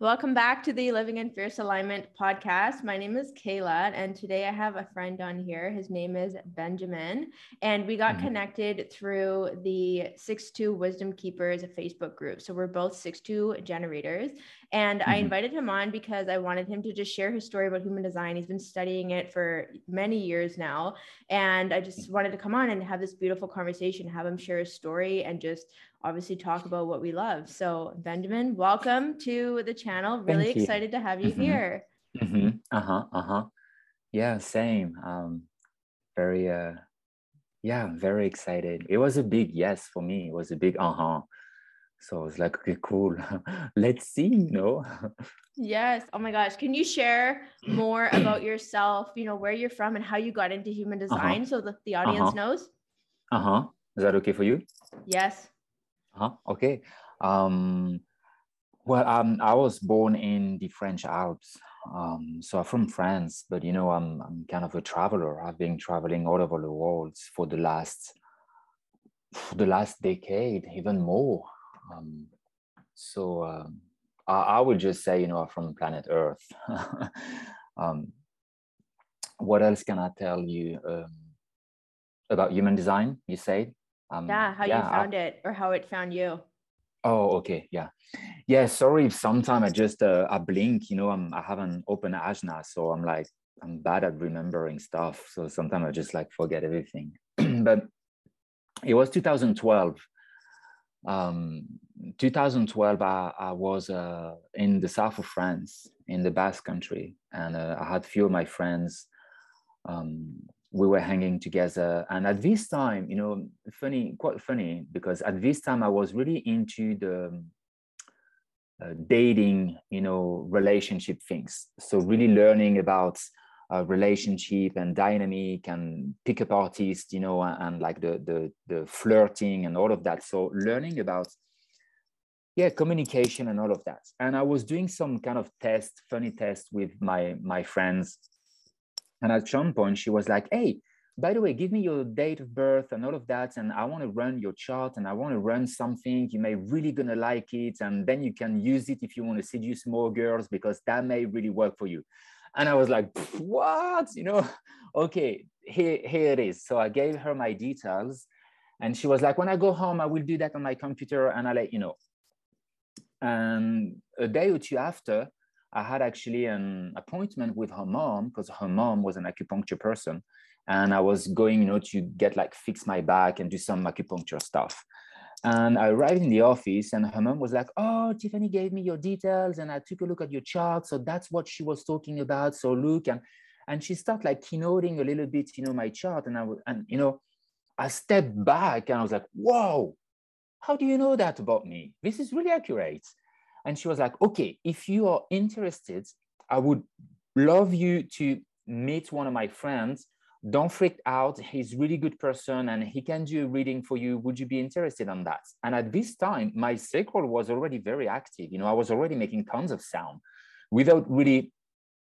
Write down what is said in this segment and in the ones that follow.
Welcome back to the Living in Fierce Alignment podcast. My name is Kehla, and today I have a friend on here. His name is Benjamin, and we got mm-hmm. connected through the 6-2 Wisdom Keepers Facebook group. So we're both 6-2 generators, and mm-hmm. I invited him on because I wanted him to just share his story about human design. He's been studying it for many years now, and I just wanted to come on and have this beautiful conversation, have him share his story, and just obviously talk about what we love. So, Benjamin, welcome to the channel. Really excited to have you mm-hmm. here. Mm-hmm. Uh huh. Uh huh. Yeah, same. Um, very, uh, yeah, very excited. It was a big yes for me. It was a big uh huh. So I was like, okay, cool. Let's see, you know. yes. Oh my gosh. Can you share more about yourself, you know, where you're from and how you got into human uh-huh. design uh-huh. so that the audience uh-huh. knows? Uh huh. Is that okay for you? Yes. Huh? Okay. Um, well, um, I was born in the French Alps. Um, so I'm from France, but you know, I'm, I'm kind of a traveler. I've been traveling all over the world for the last for the last decade, even more. Um, so um, I, I, would just say, you know, I'm from planet Earth. um, what else can I tell you um, about human design? You say um, yeah, how yeah, you found I, it or how it found you. Oh, okay, yeah, yeah. Sorry if sometimes I just uh, I blink. You know, I'm I haven't opened Ajna, so I'm like I'm bad at remembering stuff. So sometimes I just like forget everything. but it was 2012. Um, 2012, I, I was uh, in the south of France, in the Basque country, and uh, I had few of my friends um, we were hanging together. And at this time, you know, funny, quite funny, because at this time I was really into the uh, dating, you know, relationship things. So really learning about uh, relationship and dynamic and pickup artist, you know, and, and like the, the the flirting and all of that. So learning about yeah communication and all of that and i was doing some kind of test funny test with my my friends and at some point, she was like, hey, by the way, give me your date of birth and all of that. And I want to run your chart and I want to run something. You may really gonna like it. And then you can use it if you want to seduce more girls because that may really work for you. And I was like, what? You know, okay, here, here it is. So I gave her my details. And she was like, when I go home, I will do that on my computer and I'll let you know. And a day or two after, I had actually an appointment with her mom because her mom was an acupuncture person. And I was going, you know, to get like fix my back and do some acupuncture stuff. And I arrived in the office and her mom was like, Oh, Tiffany gave me your details and I took a look at your chart. So that's what she was talking about. So look, and and she started like keynoting a little bit, you know, my chart. And I was, and you know, I stepped back and I was like, Whoa, how do you know that about me? This is really accurate. And she was like, okay, if you are interested, I would love you to meet one of my friends. Don't freak out. He's really good person and he can do a reading for you. Would you be interested on that? And at this time, my sacral was already very active. You know, I was already making tons of sound without really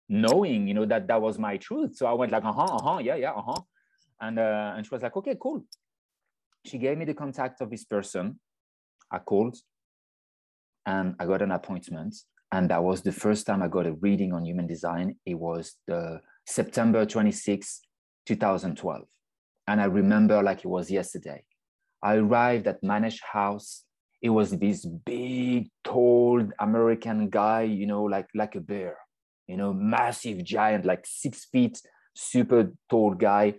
knowing, you know, that that was my truth. So I went like, uh-huh, uh-huh, yeah, yeah, uh-huh. And, uh, and she was like, okay, cool. She gave me the contact of this person. I called, and I got an appointment. And that was the first time I got a reading on human design. It was the September 26, 2012. And I remember like it was yesterday. I arrived at Manish House. It was this big, tall American guy, you know, like, like a bear, you know, massive giant, like six feet, super tall guy.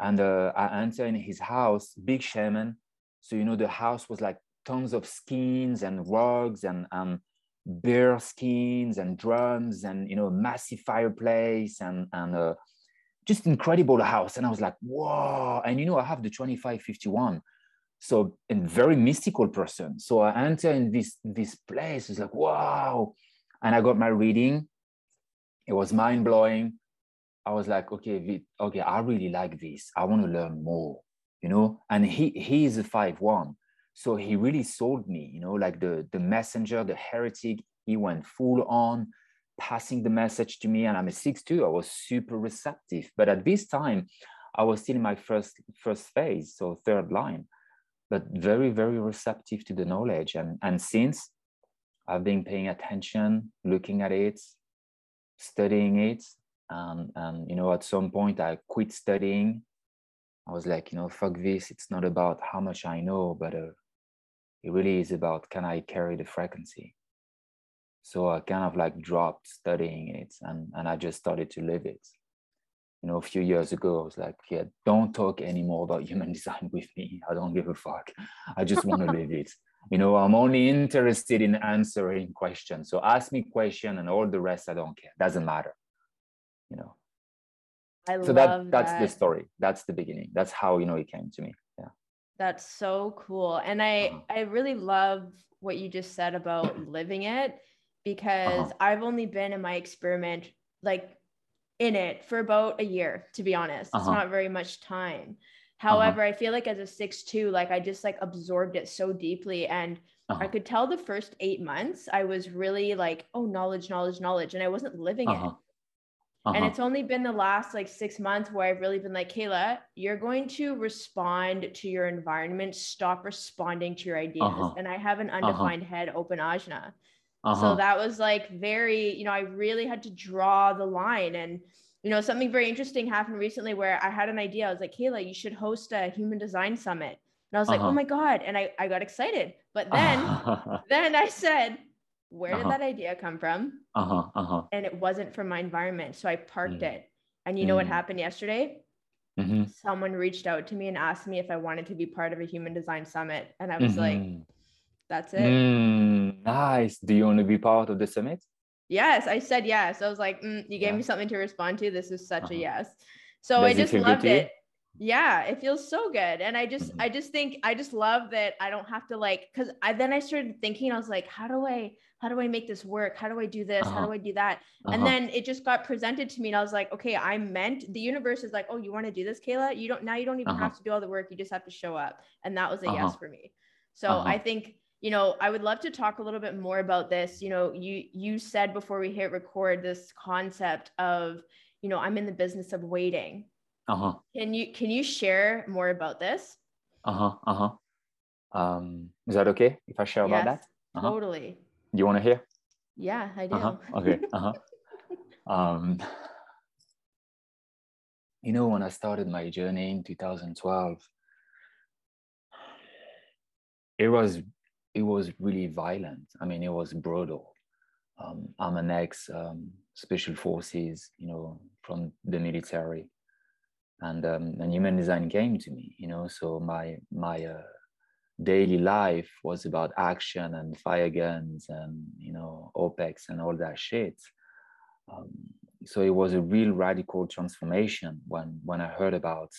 And uh, I entered in his house, big shaman. So, you know, the house was like tons of skins and rugs and um, bear skins and drums and you know massive fireplace and and uh, just incredible house and i was like whoa and you know i have the 2551 so a very mystical person so i enter in this this place it's like wow And I got my reading. It was mind blowing. I was like, okay, okay, I really like this. I want to learn more, you know. And he he is a five one, so he really sold me, you know, like the the messenger, the heretic. He went full on, passing the message to me. And I'm a six two. I was super receptive. But at this time, I was still in my first first phase, so third line, but very very receptive to the knowledge. And and since I've been paying attention, looking at it, studying it, and and you know at some point I quit studying. I was like, you know, fuck this. It's not about how much I know, but uh, it really is about can I carry the frequency. So I kind of like dropped studying it, and and I just started to live it you know, a few years ago, I was like, yeah, don't talk anymore about human design with me. I don't give a fuck. I just want to live it. You know, I'm only interested in answering questions. So ask me question and all the rest, I don't care. Doesn't matter. You know. I so that that's that. the story. That's the beginning. That's how you know it came to me. That's so cool. And I uh-huh. I really love what you just said about living it because uh-huh. I've only been in my experiment like in it for about a year, to be honest. Uh-huh. It's not very much time. Uh-huh. However, uh-huh. I feel like as a six two, like I just like absorbed it so deeply. And uh-huh. I could tell the first eight months I was really like, oh, knowledge, knowledge, knowledge. And I wasn't living it. Uh-huh. And uh-huh. it's only been the last like six months where I've really been like, Kehla, you're going to respond to your environment. Stop responding to your ideas. And I have an undefined head, open ajna. Uh-huh. So that was like very, you know, I really had to draw the line. And, you know, something very interesting happened recently where I had an idea. I was like, Kehla, you should host a human design summit. And I was uh-huh. like, oh my God. And I, I got excited. But then, then I said, where uh-huh. did that idea come from? Uh-huh. Uh-huh. And it wasn't from my environment. So I parked mm. it. And you know what mm. happened yesterday? Mm-hmm. Someone reached out to me and asked me if I wanted to be part of a human design summit. And I was mm-hmm. like, that's it. Mm, nice. Do you want to be part of the summit? Yes, I said yes. I was like, mm, you gave yeah. me something to respond to. This is such uh-huh. a yes. So Does I just loved it. Yeah, it feels so good. And I just, mm-hmm. I just think, I just love that I don't have to like, cause I then I started thinking, I was like, how do I, how do I make this work? How do I do this? Uh-huh. How do I do that? Uh-huh. And then it just got presented to me and I was like, okay, I meant the universe is like, oh, you want to do this, Kehla? You don't, now you don't even uh-huh. have to do all the work. You just have to show up. And that was a yes uh-huh. for me. So uh-huh. I think you know i would love to talk a little bit more about this you know you you said before we hit record this concept of you know i'm in the business of waiting uh-huh can you can you share more about this uh-huh uh-huh um is that okay if i share yes, about that uh-huh. totally you want to hear yeah i do uh-huh. okay uh-huh um you know when i started my journey in 2012 it was it was really violent. I mean, it was brutal. Um, I'm an ex um, special forces, you know, from the military, and um, and human design came to me, you know. So my my uh, daily life was about action and fire guns and you know OPEX and all that shit. Um, so it was a real radical transformation when when I heard about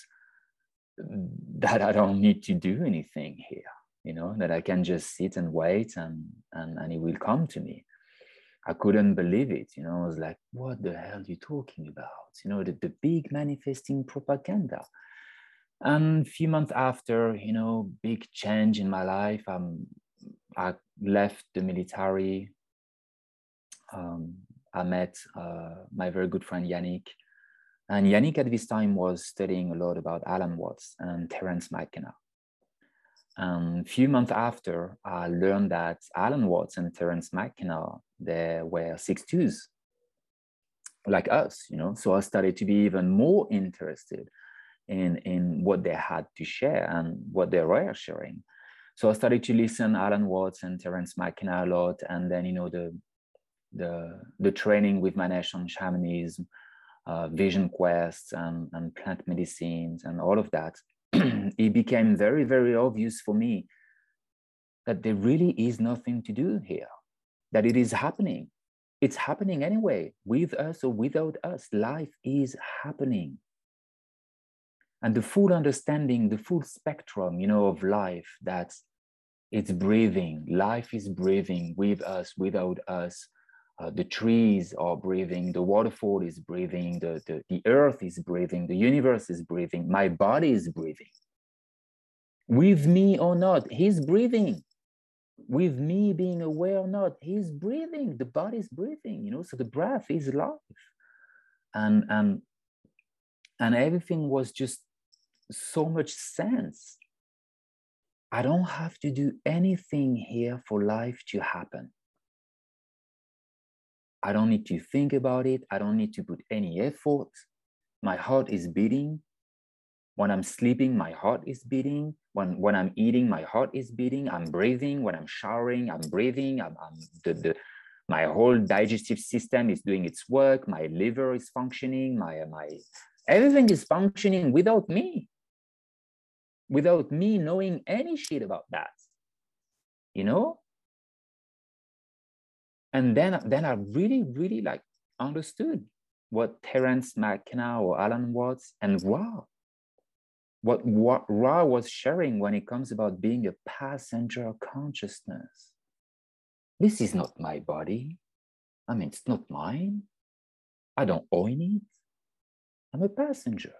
that I don't need to do anything here you know that i can just sit and wait and and, and it will come to me. I couldn't believe it you know i was like what the hell are you talking about? You know the, the big manifesting propaganda and a few months after you know big change in my life um, i left the military. Um, i met uh, my very good friend yannick. And yannick at this time was studying a lot about alan watts and terence mckenna um, a few months after, I learned that Alan Watts and Terence McKenna, they were six twos, like us, you know. So I started to be even more interested in, in what they had to share and what they were sharing. So I started to listen Alan Watts and Terence McKenna a lot, and then you know the the the training with Manesh on shamanism, uh, vision quests, and, and plant medicines, and all of that. it became very, very obvious for me that there really is nothing to do here, that it is happening. It's happening anyway, with us or without us. Life is happening. And the full understanding, the full spectrum, you know, of life, that it's breathing. Life is breathing with us, without us. uh, the trees are breathing, the waterfall is breathing, the, the, the earth is breathing, the universe is breathing, my body is breathing. With me or not, he's breathing. With me being aware or not, he's breathing. The body is breathing, you know, so the breath is life. And, and, and everything was just so much sense. I don't have to do anything here for life to happen. I don't need to think about it. I don't need to put any effort. My heart is beating. When I'm sleeping, my heart is beating. When, when I'm eating, my heart is beating. I'm breathing. When I'm showering, I'm breathing. I'm, I'm the, the, my whole digestive system is doing its work. My liver is functioning. My, my, everything is functioning without me, without me knowing any shit about that. You know, and then then I really really like understood what Terence McKenna or Alan Watts and Ra, what, Ra was sharing when it comes about being a passenger consciousness. This is not my body. I mean, it's not mine. I don't own it. I'm a passenger.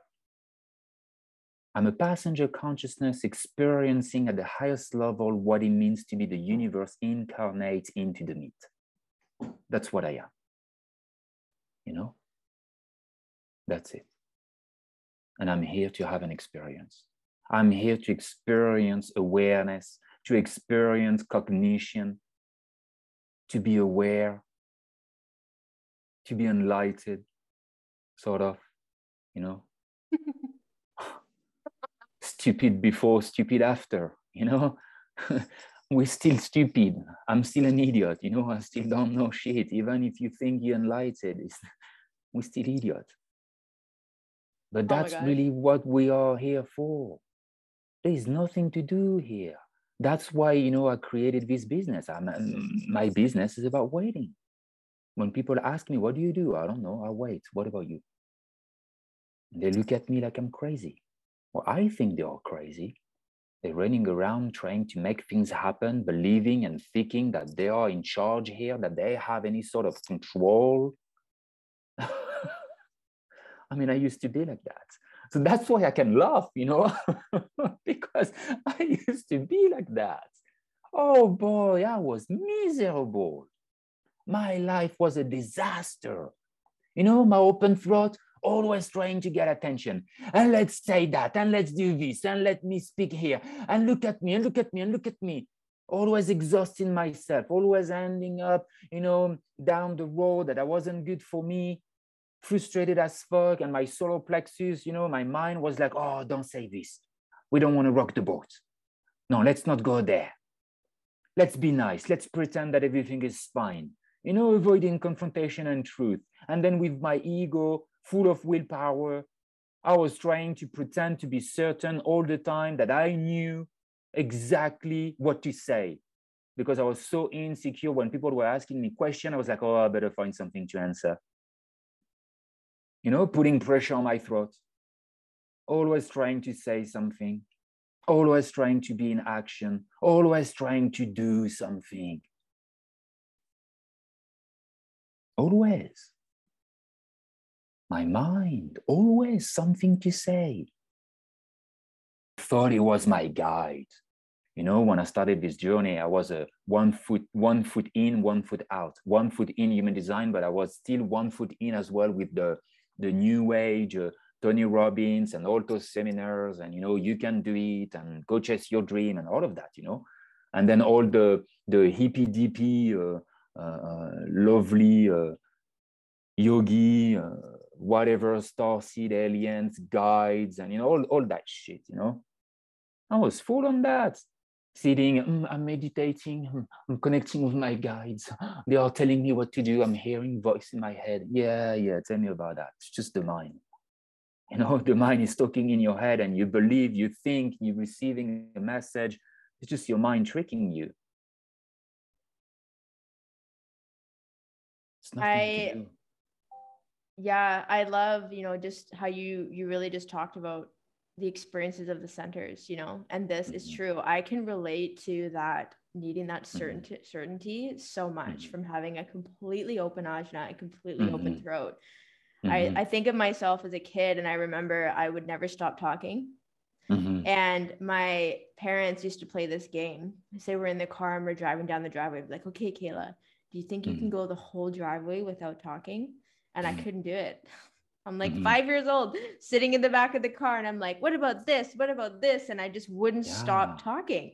I'm a passenger consciousness experiencing at the highest level what it means to be the universe incarnate into the meat. That's what I am. You know? That's it. And I'm here to have an experience. I'm here to experience awareness, to experience cognition, to be aware, to be enlightened, sort of, you know? Stupid before, stupid after, you know? we're still stupid. I'm still an idiot, you know, I still don't know shit. Even if you think you're enlightened, we're still idiot. But oh that's oh really what we are here for. There is nothing to do here. That's why, you know, I created this business. I'm, um, my business is about waiting. When people ask me, what do you do? I don't know, I wait. What about you? They look at me like I'm crazy. Well, I think they are crazy they're running around trying to make things happen, believing and thinking that they are in charge here, that they have any sort of control. I mean, I used to be like that. So that's why I can laugh, you know, because I used to be like that. Oh boy, I was miserable. My life was a disaster. You know, my open throat, always trying to get attention. And let's say that, and let's do this, and let me speak here, and look at me, and look at me, and look at me. Always exhausting myself, always ending up, you know, down the road that I wasn't good for me, frustrated as fuck. And my solar plexus, you know, my mind was like, oh, don't say this. We don't want to rock the boat. No, let's not go there. Let's be nice. Let's pretend that everything is fine you know, avoiding confrontation and truth. And then with my ego full of willpower, I was trying to pretend to be certain all the time that I knew exactly what to say because I was so insecure when people were asking me questions. I was like, oh, I better find something to answer. You know, putting pressure on my throat, always trying to say something, always trying to be in action, always trying to do something. always. My mind, always something to say. Thought it was my guide. You know, when I started this journey, I was a one foot, one foot in, one foot out, one foot in human design, but I was still one foot in as well with the the new age, uh, Tony Robbins and all those seminars, and you know, you can do it and go chase your dream and all of that, you know, and then all the the hippy dippy uh, uh, lovely uh, yogi, uh, whatever, star seed aliens, guides, and you know, all, all that shit, you know. I was full on that. Sitting, mm, I'm meditating, mm, I'm connecting with my guides. They are telling me what to do. I'm hearing voice in my head. Yeah, yeah, tell me about that. It's just the mind. You know, the mind is talking in your head and you believe, you think, you're receiving a message. It's just your mind tricking you. I yeah, I love, you know, just how you you really just talked about the experiences of the centers, you know, and this mm-hmm. is true. I can relate to that needing that Mm-hmm. certainty certainty so much Mhm. from having a completely open ajna, a completely open Mhm. throat. I, I think of myself as a kid and I remember I would never stop talking. Mhm. And my parents used to play this game. Say we're in the car and we're driving down the driveway. Like, okay, Kehla, do you think you can go the whole driveway without talking? And I Mhm. couldn't do it. I'm like Mhm. five years old, sitting in the back of the car, and I'm like, what about this? What about this? And I just wouldn't stop talking.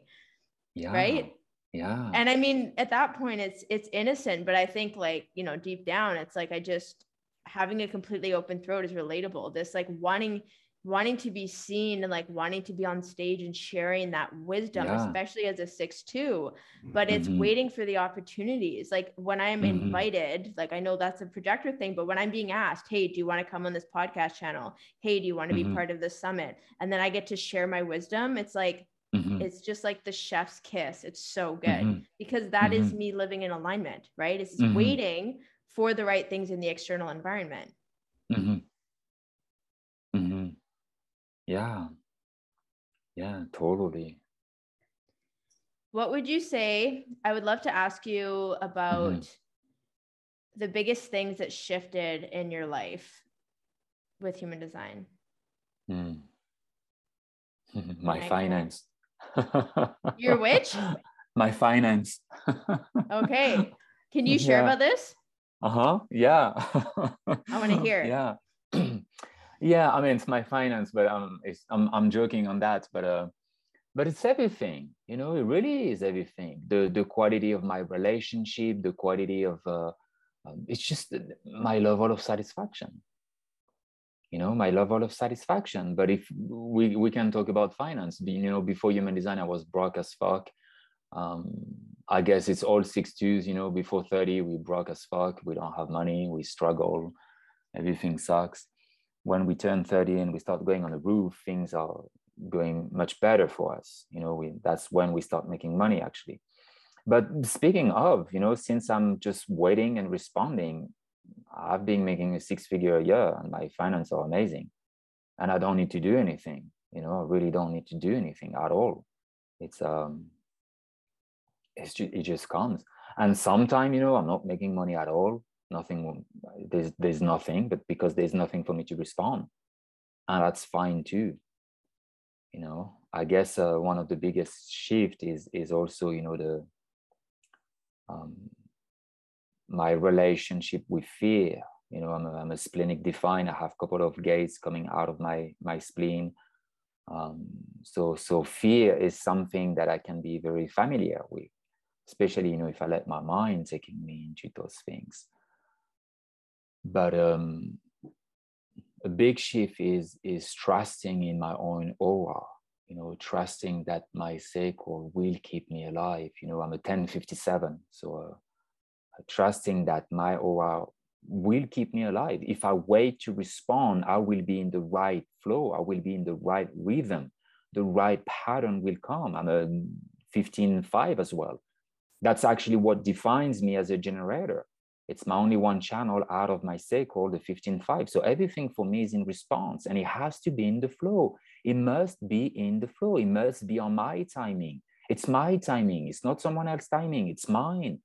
yeah Right. yeah And I mean, at that point, it's it's innocent, but I think like, you know, deep down, it's like I just having a completely open throat is relatable. This like wanting wanting to be seen and like wanting to be on stage and sharing that wisdom, Yeah. especially as a six two. But it's Mhm. waiting for the opportunities. Like when I'm Mhm. invited, like I know that's a projector thing, but when I'm being asked, hey, do you want to come on this podcast channel? Hey, do you want to be Mhm. part of the summit? And then I get to share my wisdom. It's like Mhm. it's just like the chef's kiss. It's so good Mhm. because that is me living in alignment, right? It's waiting for the right things in the external environment. Yeah. Yeah, totally. What would you say? I would love to ask you about Mm-hmm. the biggest things that shifted in your life with human design. Mm. My Okay. finance. Your which? My finance. Okay. Can you share Yeah. about this? Uh-huh. Yeah. I wanna hear. Yeah. Yeah, I mean it's my finance, but um it's I'm I'm joking on that, but uh but it's everything, you know, it really is everything. The the quality of my relationship, the quality of uh um, it's just my level of satisfaction. You know, my level of satisfaction. But if we we can talk about finance, you know, before human design, I was broke as fuck um, I guess it's all six twos, you know, before 30, we broke as fuck. We don't have money. We struggle. Everything sucks. When we turn 30 and we start going on the roof, things are going much better for us. You know, we, that's when we start making money actually. But speaking of, you know, since I'm just waiting and responding, I've been making a six figure a year and my finances are amazing. And I don't need to do anything. You know, I really don't need to do anything at all. It's um it's just, it just comes and sometimes you know i'm not making money at all nothing there's there's nothing but because there's nothing for me to respond. And that's fine too. You know i guess uh, one of the biggest shift is is also you know the um, my relationship with fear. You know I'm a, I'm a splenic define. I have a couple of gates coming out of my my spleen. Um, so so fear is something that i can be very familiar with especially you know if i let my mind taking me into those things but um, a big shift is is trusting in my own aura you know trusting that my sacral will keep me alive. You know i'm a 1057 so uh, trusting that my aura will keep me alive. If i wait to respond i will be in the right flow. I will be in the right rhythm. The right pattern will come. I'm a 15-5 as well. That's actually what defines me as a generator. It's my only one channel out of my sacral, the 15.5. So everything for me is in response and it has to be in the flow. It must be in the flow. It must be on my timing. It's my timing. It's not someone else's timing. It's mine.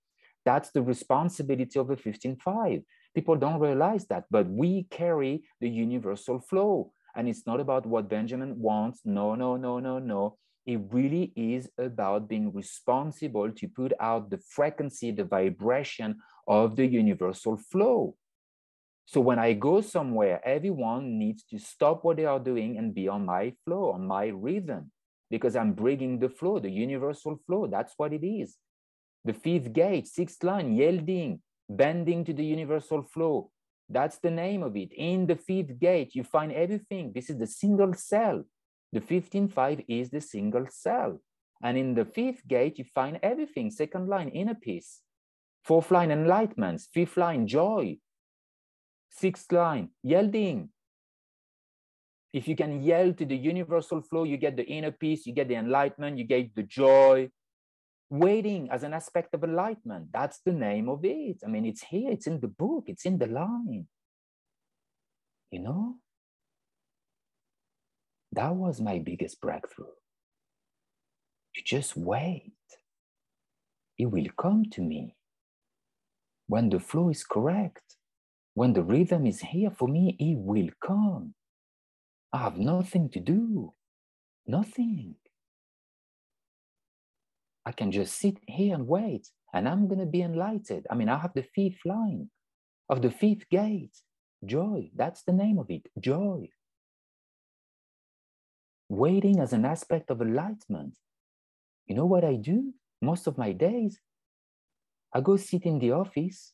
That's the responsibility of a 15.5. People don't realize that, but we carry the universal flow. And it's not about what Benjamin wants. No, no, no, no, no it really is about being responsible to put out the frequency, the vibration of the universal flow. So when I go somewhere, everyone needs to stop what they are doing and be on my flow, on my rhythm, because I'm bringing the flow, the universal flow. That's what it is. The fifth gate, sixth line, yielding, bending to the universal flow. That's the name of it. In the fifth gate, you find everything. This is the single cell. The 15.5 is the single cell. And in the fifth gate, you find everything. Second line, inner peace. Fourth line, enlightenment. Fifth line, joy. Sixth line, yielding. If you can yield to the universal flow, you get the inner peace, you get the enlightenment, you get the joy. Waiting as an aspect of enlightenment. That's the name of it. I mean, it's here, it's in the book, it's in the line. You know? That was my biggest breakthrough. You just wait. it will come to me. When the flow is correct, when the rhythm is here for me, it will come. I have nothing to do, nothing. I can just sit here and wait, and I'm going to be enlightened. I mean, I have the fifth line of the fifth gate joy. That's the name of it joy. Waiting as an aspect of enlightenment. You know what I do most of my days? I go sit in the office.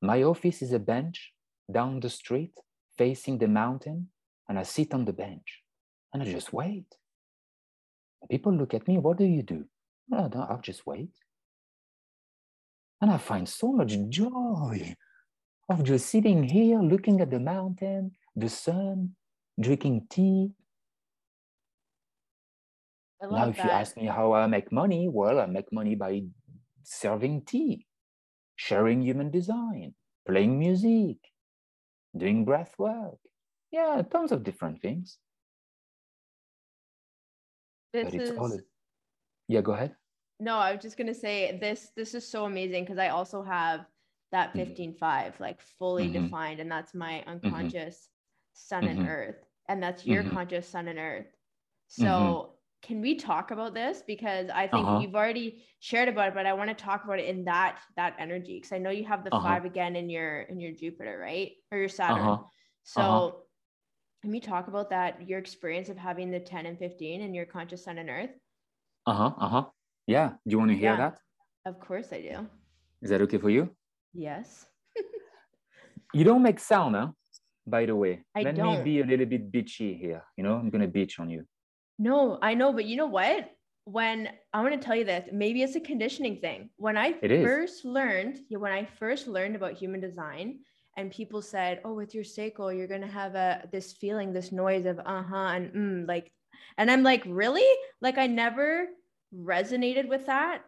My office is a bench down the street facing the mountain, and I sit on the bench and I just wait. People look at me, what do you do? No, no, I'll just wait. And I find so much joy of just sitting here looking at the mountain, the sun, drinking tea. Now, if that. you ask me how I make money, well, I make money by serving tea, sharing human design, playing music, doing breath work. Yeah, tons of different things. This but it's is... all. Yeah, go ahead. No, I was just gonna say this. This is so amazing because I also have that 15 5 like fully mm-hmm. defined and that's my mm-hmm. unconscious mm-hmm. sun and mm-hmm. earth and that's your mm-hmm. conscious sun and earth so mm-hmm. Can we talk about this because i think uh-huh. you've already shared about it but i want to talk about it in that that energy because i know you have the uh-huh. five again in your in your jupiter right or your saturn uh-huh. so uh-huh. can we talk about that your experience of having the 10 and 15 in your conscious sun and earth uh-huh uh-huh yeah do you want to hear yeah. that of course i do is that okay for you Yes. you don't make sound, huh? By the way, I let don't. me be a little bit bitchy here. You know, I'm gonna bitch on you. No, I know, but you know what? When I want to tell you this, maybe it's a conditioning thing. When I first learned, when I first learned about human design, and people said, "Oh, with your sacral, you're gonna have a this feeling, this noise of uh huh and mm, like," and I'm like, really? Like I never resonated with that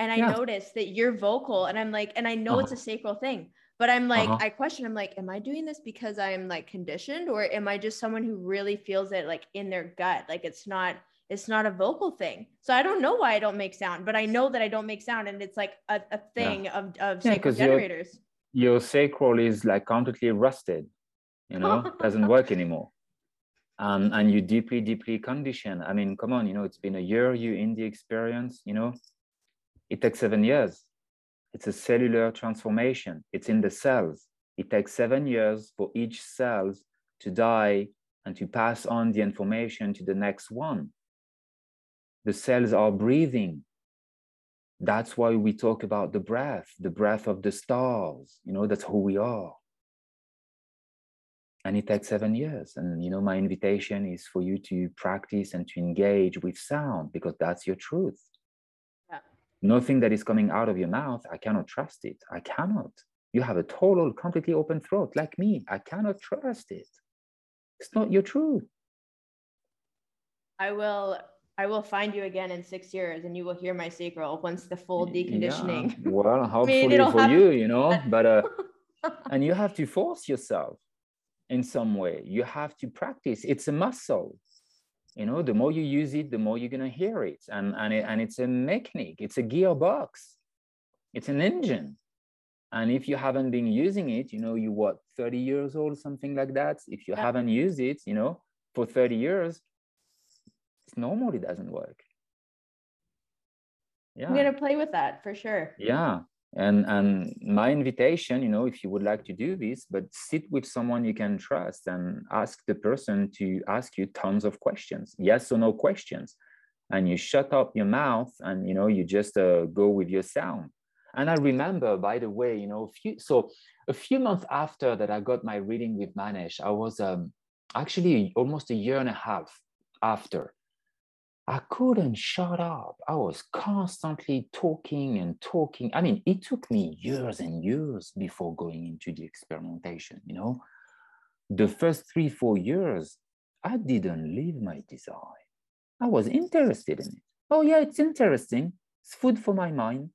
and I yeah. noticed that you're vocal and I'm like, and I know uh-huh. it's a sacral thing, but I'm like, uh-huh. I question, I'm like, am I doing this because I'm like conditioned or am I just someone who really feels it like in their gut? Like it's not, it's not a vocal thing. So I don't know why I don't make sound, but I know that I don't make sound and it's like a, a thing yeah. of, of yeah, sacral generators. Your, your sacral is like completely rusted, you know, doesn't work anymore. Um, and you deeply, deeply conditioned. I mean, come on, you know, it's been a year you in the experience, you know, it takes seven years. It's a cellular transformation. It's in the cells. It takes seven years for each cell to die and to pass on the information to the next one. The cells are breathing. That's why we talk about the breath, the breath of the stars. You know, that's who we are. And it takes seven years. And, you know, my invitation is for you to practice and to engage with sound because that's your truth nothing that is coming out of your mouth, I cannot trust it. I cannot. You have a total, completely open throat like me. I cannot trust it. It's not your truth. I will I will find you again in six years and you will hear my sacral once the full deconditioning. Yeah. Well, hopefully I mean, for you, you know, but uh and you have to force yourself in some way. You have to practice. It's a muscle you know the more you use it the more you're going to hear it. And and, it, and it's a mechanic it's a gearbox it's an engine. And if you haven't been using it you know you what 30 years old something like that? If you yeah. haven't used it you know for 30 years it's normal it doesn't work. Yeah i'm going to play with that for sure. Yeah and and my invitation you know if you would like to do this but sit with someone you can trust and ask the person to ask you tons of questions yes or no questions. And you shut up your mouth and you know you just uh, go with your sound. And i remember by the way you know a few so a few months after that i got my reading with manish i was um, actually almost a year and a half after I couldn't shut up. I was constantly talking and talking. I mean, it took me years and years before going into the experimentation, you know. The first three, four years, I didn't leave my design. I was interested in it. Oh, yeah, it's interesting. It's food for my mind.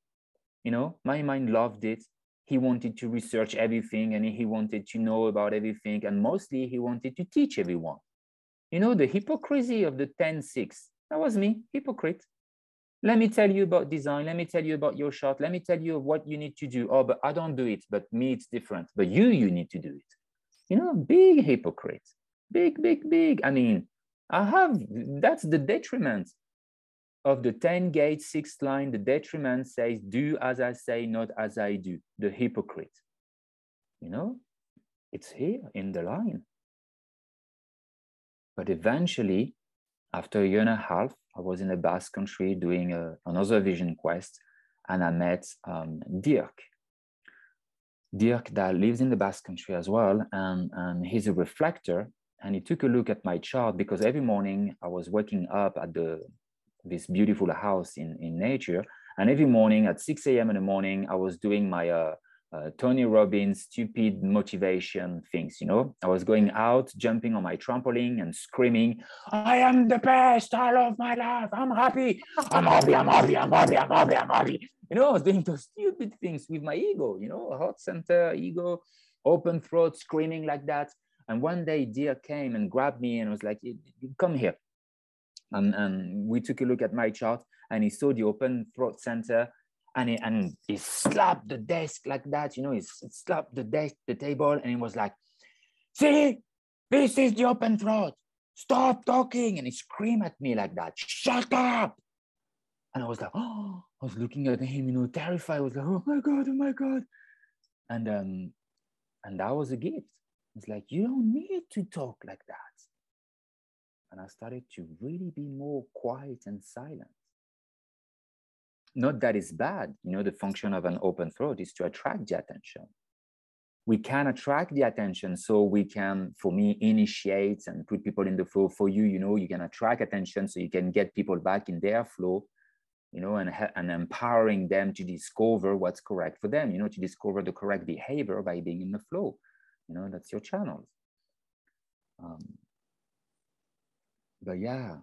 You know, my mind loved it. He wanted to research everything and he wanted to know about everything. And mostly he wanted to teach everyone. You know, the hypocrisy of the 10 6 that was me, hypocrite. let me tell you about design. Let me tell you about your shot. Let me tell you what you need to do. Oh, but I don't do it. But me, it's different. But you, you need to do it. You know, big hypocrite. Big, big, big. I mean, I have, that's the detriment of the 10 gate sixth line. The detriment says, do as I say, not as I do. The hypocrite. You know, it's here in the line. But eventually, after a year and a half, I was in the Basque country doing a, another vision quest, and I met um, Dirk. Dirk that lives in the Basque country as well, and, and he's a reflector. And he took a look at my chart because every morning I was waking up at the this beautiful house in, in nature. And every morning at 6 a.m. in the morning, I was doing my uh, uh, Tony Robbins stupid motivation things. You know, I was going out, jumping on my trampoline and screaming, "I am the best! I love my life! I'm happy! I'm happy! I'm happy! I'm happy! I'm happy! I'm happy!" You know, I was doing those stupid things with my ego. You know, heart center, ego, open throat, screaming like that. And one day, Dirk came and grabbed me and was like, "Come here." And, and we took a look at my chart, and he saw the open throat center and he, and he slapped the desk like that, you know, he slapped the desk, the table, and he was like, see, this is the open throat. Stop talking. And he screamed at me like that, shut up. And I was like, oh, I was looking at him, you know, terrified. I was like, oh my God, oh my God. And um, and that was a gift. It's like, you don't need to talk like that. And I started to really be more quiet and silent not that it's bad. You know, the function of an open throat is to attract the attention. We can attract the attention so we can, for me, initiate and put people in the flow. For you, you know, you can attract attention so you can get people back in their flow, you know, and, and empowering them to discover what's correct for them, you know, to discover the correct behavior by being in the flow. You know, that's your channels. Um, but yeah,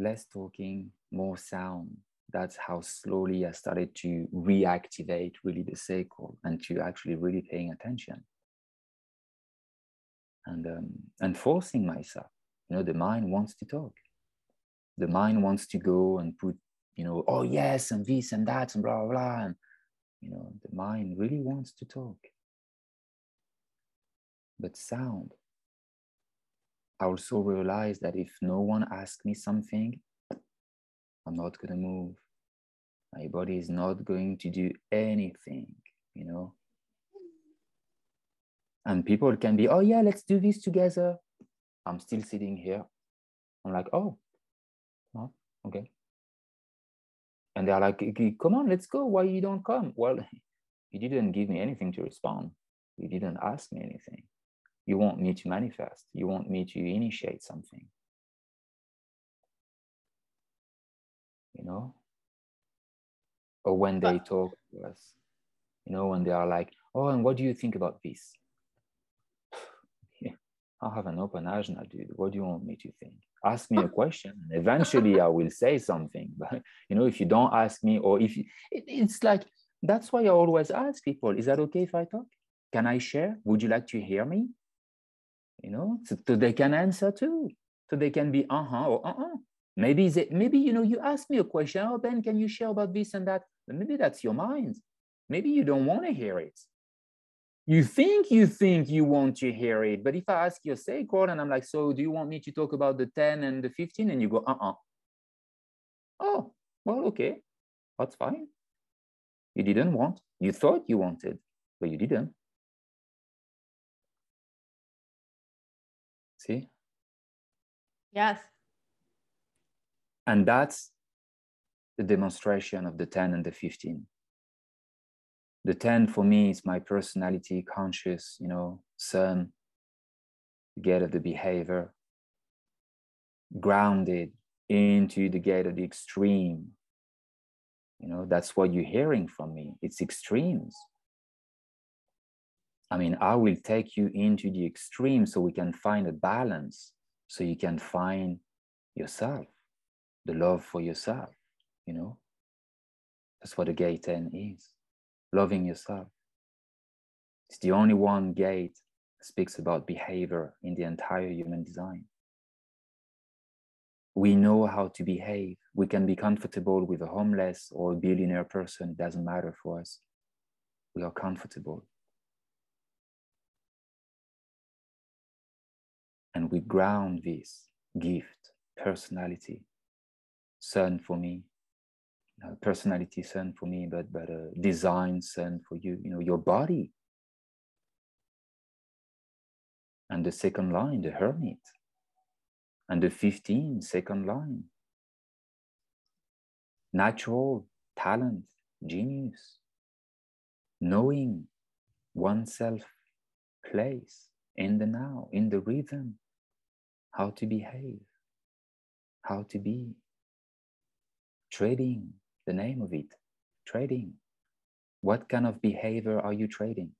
less talking, more sound. That's how slowly I started to reactivate really the sacral and to actually really paying attention. And, um, and forcing myself. You know, the mind wants to talk. The mind wants to go and put, you know, oh yes, and this and that and blah, blah, blah. And, you know, the mind really wants to talk. But sound I also realized that if no one asks me something, I'm not going to move. My body is not going to do anything, you know. And people can be, oh, yeah, let's do this together. I'm still sitting here. I'm like, oh, oh okay. And they're like, come on, let's go. Why you don't come? Well, you didn't give me anything to respond. You didn't ask me anything. You want me to manifest. You want me to initiate something. You know? Or when they talk to us, you know, when they are like, oh, and what do you think about this? I have an open ajna, dude. What do you want me to think? Ask me a question. And eventually I will say something. But you know, if you don't ask me, or if you, it, it's like that's why I always ask people, is that okay if I talk? Can I share? Would you like to hear me? You know, so, so they can answer too. So they can be uh-huh or uh-uh. Maybe they, maybe you know, you ask me a question, oh Ben, can you share about this and that? But maybe that's your mind. Maybe you don't want to hear it. You think you think you want to hear it, but if I ask you sacred and I'm like, so do you want me to talk about the 10 and the 15? And you go, uh-uh. Oh, well, okay, that's fine. You didn't want. You thought you wanted, but you didn't. See? Yes. And that's the demonstration of the 10 and the 15. The 10 for me is my personality, conscious, you know, sun, gate of the behavior, grounded into the gate of the extreme. You know, that's what you're hearing from me. It's extremes. I mean, I will take you into the extreme so we can find a balance, so you can find yourself, the love for yourself, you know? That's what the gate 10 is loving yourself. It's the only one gate that speaks about behavior in the entire human design. We know how to behave. We can be comfortable with a homeless or a billionaire person. It doesn't matter for us. We are comfortable. And we ground this gift, personality, sun for me, uh, personality sun for me, but but a design sun for you. You know, your body. And the second line, the hermit. And the 15, second line. Natural talent, genius. Knowing oneself place in the now, in the rhythm, how to behave, how to be. Trading, the name of it, trading. What kind of behavior are you trading?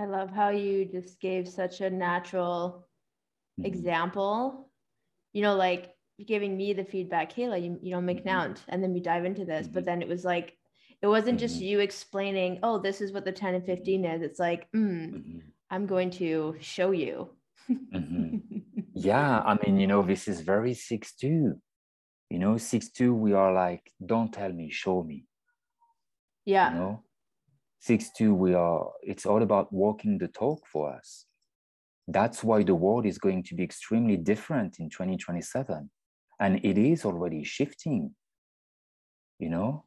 I love how you just gave such a natural mm-hmm. example. You know, like giving me the feedback, Kehla, you, you know, McNount, mm-hmm. and then we dive into this. Mm-hmm. But then it was like, it wasn't just mm-hmm. you explaining, oh, this is what the 10 and 15 is. It's like, mm, mm-hmm. I'm going to show you. Mm-hmm. yeah, I mean, you know, this is very 6 2. You know, 6 2, we are like, don't tell me, show me. Yeah. You know, 6 2, we are, it's all about walking the talk for us. That's why the world is going to be extremely different in 2027. And it is already shifting. You know,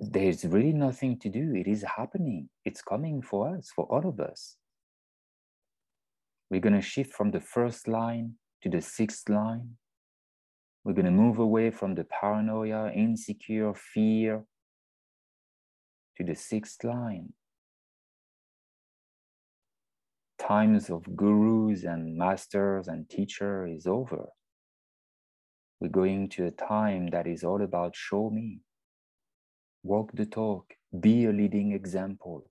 there's really nothing to do. It is happening. It's coming for us, for all of us. We're going to shift from the first line to the sixth line. We're going to move away from the paranoia, insecure, fear to the sixth line. Times of gurus and masters and teacher is over. We're going to a time that is all about show me walk the talk, be a leading example.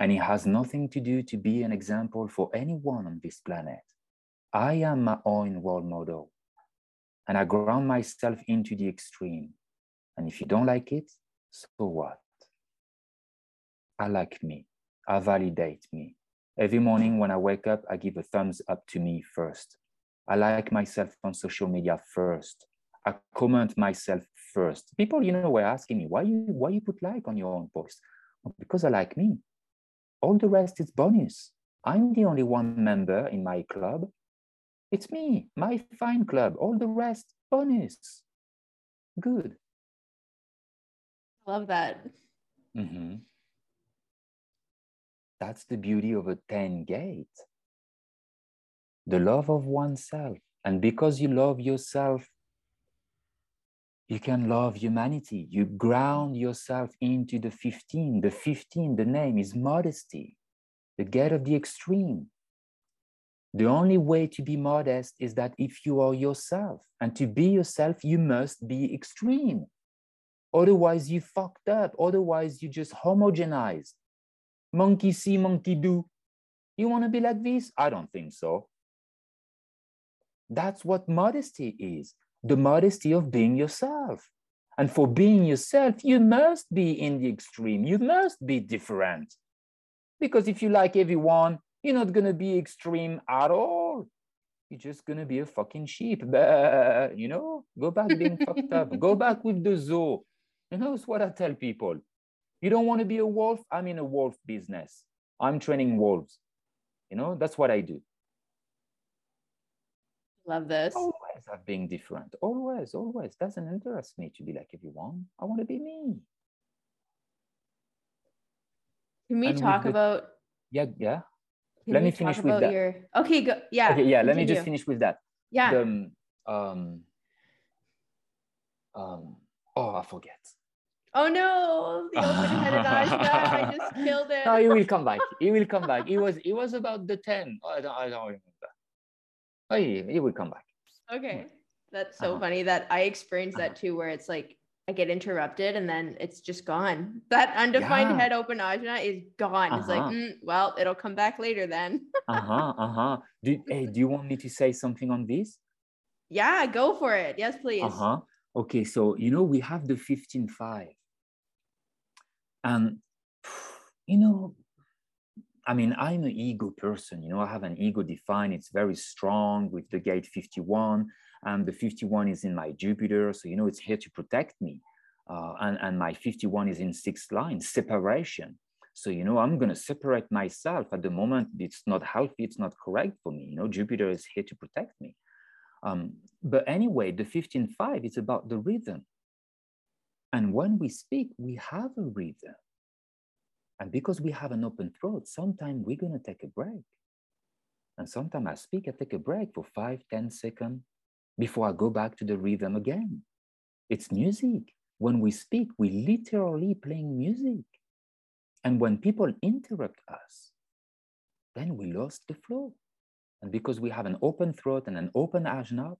And it has nothing to do to be an example for anyone on this planet. I am my own role model. And I ground myself into the extreme. And if you don't like it, so what? I like me. I validate me. Every morning when I wake up, I give a thumbs up to me first. I like myself on social media first. I comment myself first. People, you know, were asking me, why you why you put like on your own post? because I like me. All the rest is bonus. I'm the only one member in my club. It's me, my fine club. All the rest, bonus. Good. I love that. Mm-hmm. That's the beauty of a 10 gate. The love of oneself. And because you love yourself, you can love humanity. You ground yourself into the 15. The 15, the name is modesty, the get of the extreme. The only way to be modest is that if you are yourself, and to be yourself, you must be extreme. Otherwise, you fucked up. Otherwise, you just homogenized. Monkey see, monkey do. You want to be like this? I don't think so. That's what modesty is the modesty of being yourself. And for being yourself, you must be in the extreme. You must be different. Because if you like everyone, you're not going to be extreme at all. You're just going to be a fucking sheep. But, you know, go back being fucked up. Go back with the zoo. You know, it's what I tell people. You don't want to be a wolf? I'm in a wolf business. I'm training wolves. You know, that's what I do. Love this. Always have being different. Always, always. Doesn't interest me to be like everyone. I want to be me. Can we and talk the, about? Yeah, yeah. let me finish with that. Your... Okay, go. Yeah. Okay, yeah. Continue. Let me just finish with that. Yeah. The, um, um, um, oh, I forget. Oh no, the open-headed I just killed it. No, he will come back. He will come back. It was it was about the 10. I don't, I don't remember. Oh, he, he will come back. Okay. That's so uh-huh. funny that I experienced that uh-huh. too, where it's like I get interrupted and then it's just gone. That undefined yeah. head open ajna is gone. Uh-huh. It's like, uh-huh. mm, well, it'll come back later then. uh huh. Uh huh. Do, hey, do you want me to say something on this? Yeah, go for it. Yes, please. Uh huh. Okay, so you know we have the 15.5. And you know, I mean, I'm an ego person. You know, I have an ego defined. It's very strong with the gate 51. And the 51 is in my Jupiter. So, you know, it's here to protect me. Uh, and, and my 51 is in sixth line, separation. So, you know, I'm going to separate myself at the moment. It's not healthy. It's not correct for me. You know, Jupiter is here to protect me. Um, but anyway, the 15.5 is about the rhythm. And when we speak, we have a rhythm. And because we have an open throat, sometimes we're going to take a break. And sometimes I speak, I take a break for five, ten seconds before I go back to the rhythm again. It's music. When we speak, we literally playing music. And when people interrupt us, then we lost the flow. And because we have an open throat and an open ajna,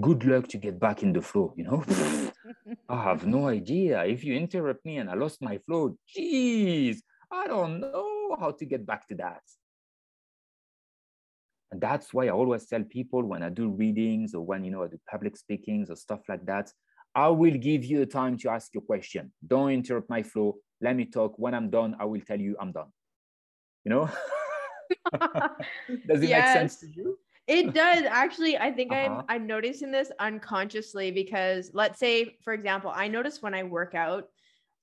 good luck to get back in the flow, you know? I have no idea. If you interrupt me and I lost my flow, geez, I don't know how to get back to that. And that's why I always tell people when I do readings or when you know I do public speakings or stuff like that, I will give you a time to ask your question. Don't interrupt my flow. Let me talk. When I'm done, I will tell you I'm done. You know? Does it yes. make sense to you? It does actually. I think uh-huh. I'm I'm noticing this unconsciously because let's say, for example, I notice when I work out,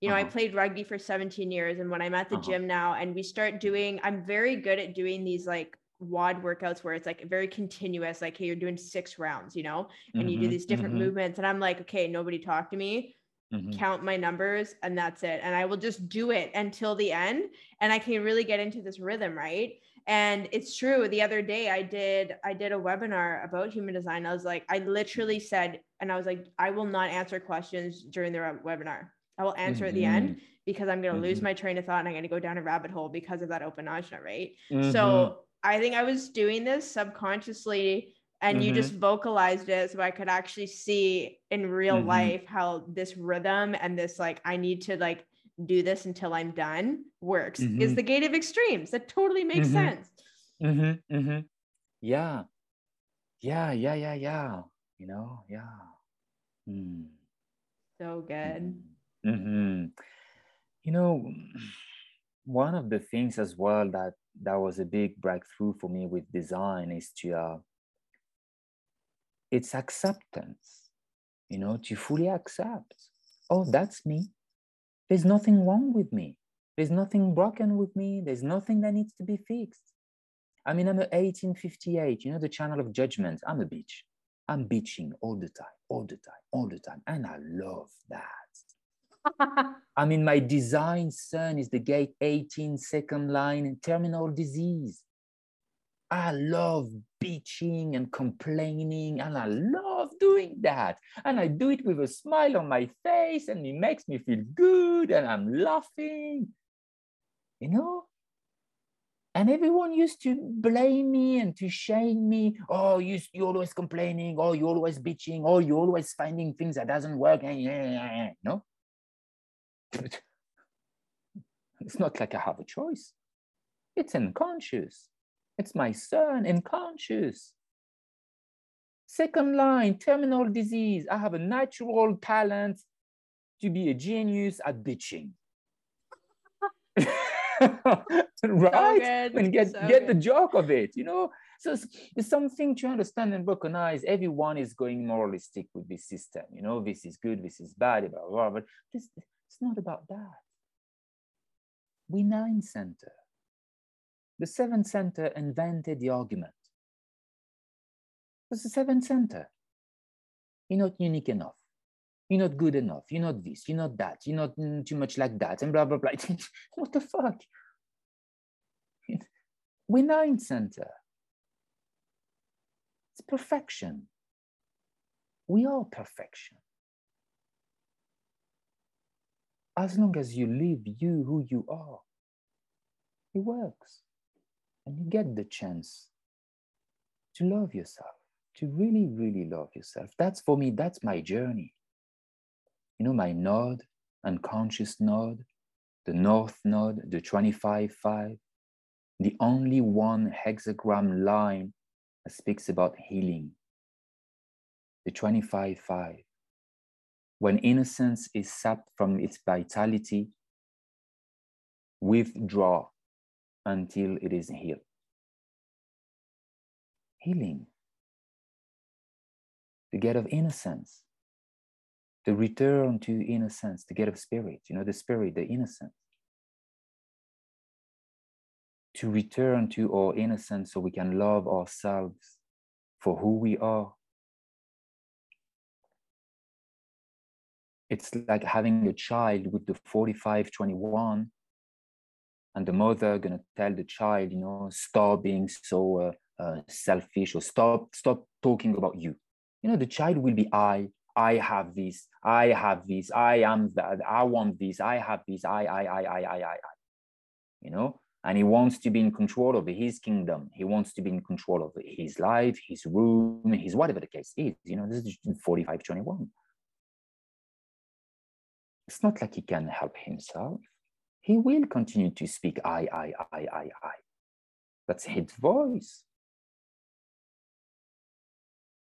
you know, uh-huh. I played rugby for 17 years, and when I'm at the uh-huh. gym now, and we start doing, I'm very good at doing these like WOD workouts where it's like very continuous, like hey, you're doing six rounds, you know, and mm-hmm. you do mm-hmm, these different mm-hmm. movements, and I'm like, okay, nobody talk to me. Mm-hmm. count my numbers and that's it and i will just do it until the end and i can really get into this rhythm right and it's true the other day i did i did a webinar about human design i was like i literally said and i was like i will not answer questions during the webinar i will answer mm-hmm. at the end mm-hmm. because i'm going to mm-hmm. lose my train of thought and i'm going to go down a rabbit hole because of that open ajna right mm-hmm. so i think i was doing this subconsciously and you just mm-hmm. vocalized it so i could actually see in real mm-hmm. life how this rhythm and this like i need to like do this until I'm done works mm-hmm. is the gate of extremes. That totally makes mm-hmm. sense. Mm-hmm. mm-hmm. Yeah. Yeah. Yeah. Yeah. Yeah. You know, yeah. Mm. So good. Mm-hmm. mm-hmm. You know, one of the things as well that that was a big breakthrough for me with design is to uh, it's acceptance you know to fully accept oh that's me there's nothing wrong with me. There's nothing broken with me. There's nothing that needs to be fixed. I mean, I'm a 1858, you know, the channel of judgment. I'm a bitch. I'm bitching all the time, all the time, all the time. And I love that. I mean, my design sun is the gate 18 second line and terminal disease. I love bitching and complaining, and I love doing that. And I do it with a smile on my face, and it makes me feel good, and I'm laughing, you know? And everyone used to blame me and to shame me. Oh, you, you're always complaining. Oh, you're always bitching. Oh, you're always finding things that doesn't work. Eh, eh, eh, no? it's not like I have a choice. It's unconscious. It's my sun, and conscious. Second line, terminal disease. I have a natural talent to be a genius at bitching. right? So and get, so get the joke of it, you know? So it's, it's, something to understand and recognize. Everyone is going moralistic with this system. You know, this is good, this is bad, blah, blah, blah. but this, it's not about that. We nine center. The seventh center invented the argument. It's the seventh center. You're not unique enough. You're not good enough. You're not this. You're not that. You're not mm, too much like that. And blah, blah, blah. what the fuck? We're nine center. It's perfection. We are perfection. As long as you live you who you are, it works and you get the chance to love yourself, to really, really love yourself. That's for me, that's my journey. You know, my node, unconscious node, the north node, the 25-5, the only one hexagram line that speaks about healing. The 25-5. When innocence is sapped from its vitality, withdraw until it is healed. Healing, the gate of innocence, the return to innocence, the gate of spirit, you know, the spirit, the innocence. To return to our innocence so we can love ourselves for who we are. It's like having a child with the 4521 and the mother gonna tell the child, you know, stop being so uh, uh, selfish or stop stop talking about you. You know, the child will be I. I have this. I have this. I am that. I want this. I have this. I. I. I. I. I. I. I. You know, and he wants to be in control of his kingdom. He wants to be in control of his life, his room, his whatever the case is. You know, this is 45, 21. It's not like he can help himself he will continue to speak I, I, I, I, I. That's his voice.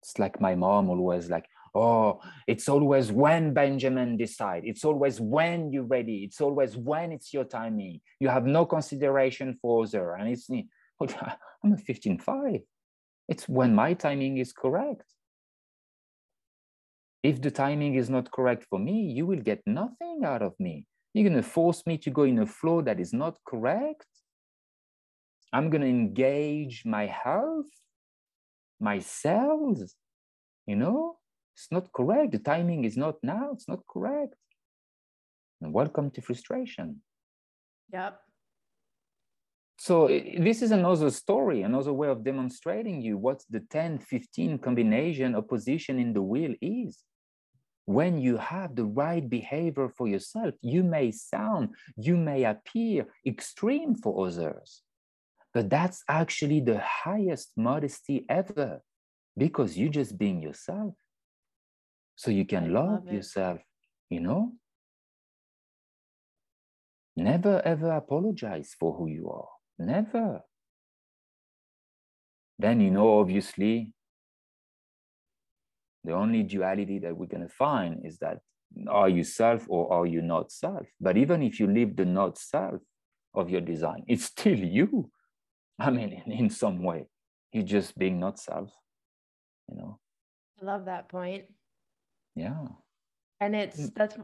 It's like my mom always like, oh, it's always when Benjamin decide. It's always when you're ready. It's always when it's your timing. You have no consideration for other. And it's me. I'm a 15-5. It's when my timing is correct. If the timing is not correct for me, you will get nothing out of me. You're going to force me to go in a flow that is not correct. I'm going to engage my health, my cells. You know, it's not correct. The timing is not now. It's not correct. And welcome to frustration. Yep. So this is another story, another way of demonstrating you what the 10, 15 combination opposition in the wheel is when you have the right behavior for yourself, you may sound, you may appear extreme for others, but that's actually the highest modesty ever because you're just being yourself. So you can love, love yourself, you know? Never ever apologize for who you are. Never. Then, you know, obviously, the only duality that we're going to find is that are you self or are you not self? But even if you leave the not self of your design, it's still you. I mean, in, in some way, you're just being not self, you know. I love that point. Yeah. And it's mm. that's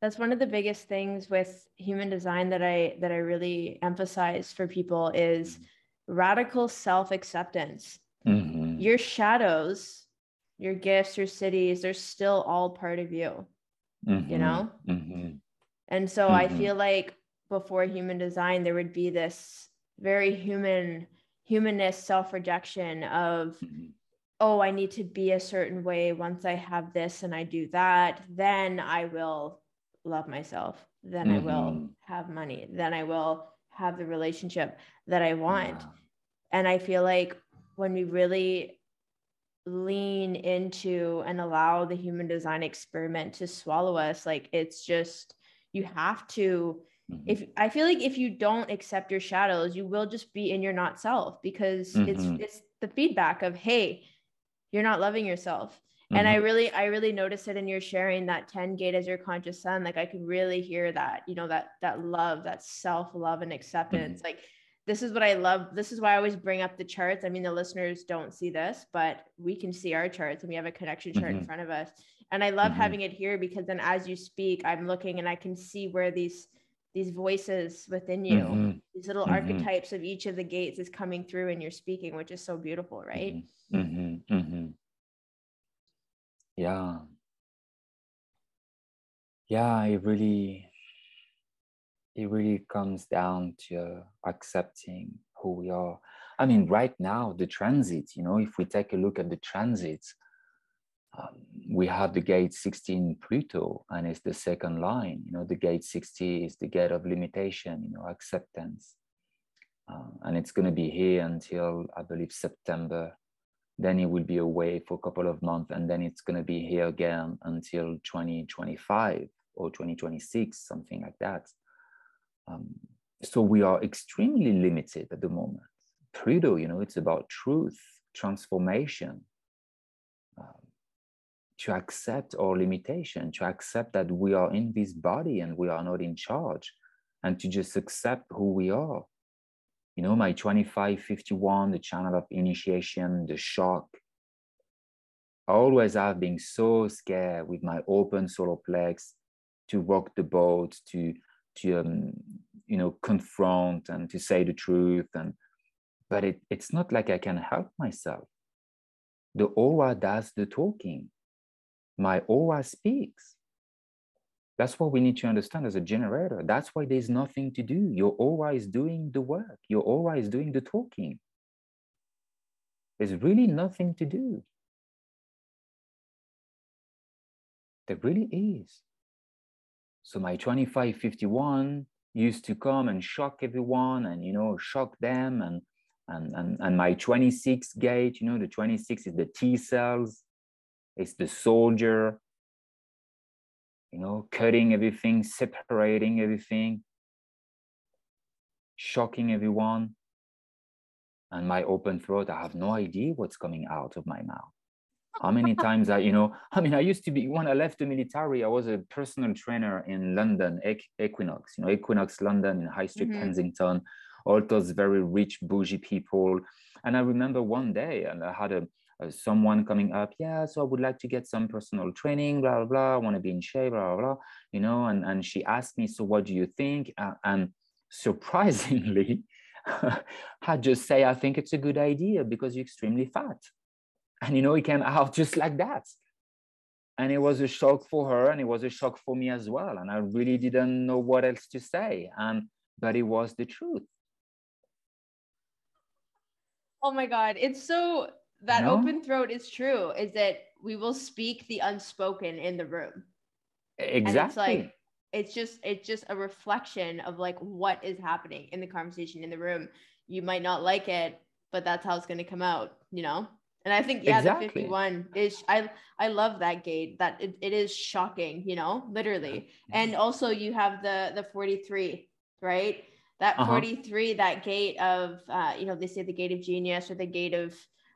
that's one of the biggest things with human design that I that I really emphasize for people is mm-hmm. radical self-acceptance. Mm-hmm. Your shadows your gifts, your siddhis, they're still all part of you, mm-hmm. you know? Mm-hmm. And so mm-hmm. I feel like before human design, there would be this very human, humanist self rejection of, mm-hmm. oh, I need to be a certain way. Once I have this and I do that, then I will love myself. Then I will mm-hmm. have money. Then I will have the relationship that I want. And I feel like when we really lean into and allow the human design experiment to swallow us like it's just you have to mm-hmm. if i feel like if you don't accept your shadows you will just be in your not self because mm-hmm. it's it's the feedback of hey you're not loving yourself and i mm-hmm. really i really notice it in your sharing that 10 gate as your conscious sun. like i can really hear that you know that that love that self love and acceptance mm-hmm. like this is what I love. This is why I always bring up the charts. I mean, the listeners don't see this, but we can see our charts and we have a connection chart mm-hmm. in front of us. And I love mm-hmm. having it here because then as you speak, I'm looking and I can see where these these voices within you, mm-hmm. these little mm-hmm. archetypes of each of the gates is coming through and you're speaking, which is so beautiful, right? Mm-hmm. Mm-hmm. Yeah. Yeah, it really it really comes down to accepting who we are. I mean, right now, the transit, you know, if we take a look at the transits, um, we have the gate 16 Pluto, and it's the second line. You know, the gate 60 is the gate of limitation, you know, acceptance. Uh, and it's going to be here until, I believe, September. Then it will be away for a couple of months, and then it's going to be here again until 2025 or 2026, something like that. Um, so we are extremely limited at the moment. Pluto, you know, it's about truth, transformation, to accept our limitation, to accept that we are in this body and we are not in charge, and to just accept who we are. you know, my 2551, the channel of initiation, the shock. I always have been so scared with my open solar plex to rock the boat, to to um, you know confront and to say the truth. And but it, it's not like I can help myself. The aura does the talking. My aura speaks. That's what we need to understand as a generator. That's why there's nothing to do. Your aura is doing the work, your aura is doing the talking. There's really nothing to do. There really is. So my 2551 used to come and shock everyone and you know shock them and and and, and my 26 gate, you know, the 26 is the T cells, it's the soldier, you know, cutting everything, separating everything, shocking everyone. And my open throat, I have no idea what's coming out of my mouth. How many times I, you know, I mean, I used to be, when I left the military, I was a personal trainer in London, Equinox, you know, Equinox London in High Street, mm-hmm. Kensington, all those very rich, bougie people. And I remember one day, and I had a, uh, someone coming up, yeah, so I would like to get some personal training, blah, blah, blah. I want to be in shape, blah, blah, blah, you know, and, and she asked me, so what do you think? Uh, and surprisingly, I just say, I think it's a good idea because you're extremely fat. And, you know, it came out just like that. And it was a shock for her and it was a shock for me as well. And I really didn't know what else to say. And, but it was the truth. Oh my God. It's so that no? open throat is true is that we will speak the unspoken in the room. Exactly and it's like it's just it's just a reflection of like what is happening in the conversation in the room. You might not like it but that's how it's going to come out you know? And i think yeah exactly. the 51 is i i love that gate. That it, it is shocking you know literally. And also you have the the 43 right? That uh-huh. 43 that gate of uh you know they say the gate of genius or the gate of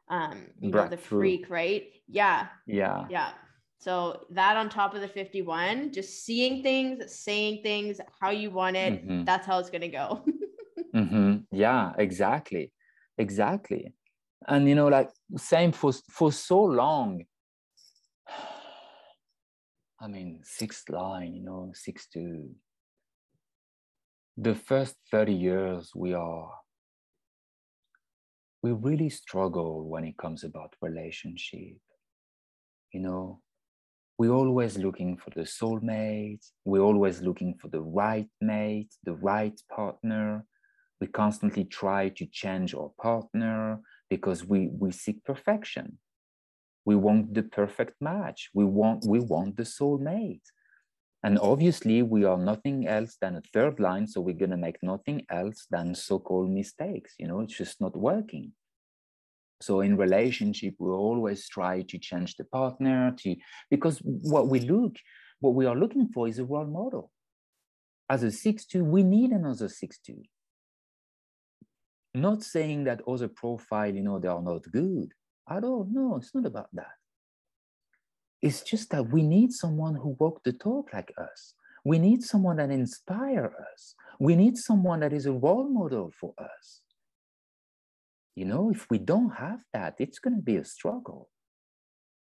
um you know the freak right? Yeah. Yeah. Yeah. So that on top of the 51 just seeing things saying things how you want it mm-hmm. that's how it's going to go. Mm-hmm. yeah exactly. Exactly. And you know like same for for so long. I mean sixth line you know six to the first 30 years we are we really struggle when it comes about relationship you know? We're always looking for the soulmate we're always looking for the right mate the right partner. We constantly try to change our partner because we we seek perfection. We want the perfect match. We want we want the soulmate and obviously, we are nothing else than a third line, so we're to make nothing else than so-called mistakes. You know, it's just not working. So in relationship, we always try to change the partner to because what we look, what we are looking for is a role model. As a six-two, we need another six-two. Not saying that other profile, you know, they are not good. I don't know. It's not about that. It's just that we need someone who walk the talk like us. We need someone that inspire us. We need someone that is a role model for us. You know, if we don't have that, it's going to be a struggle.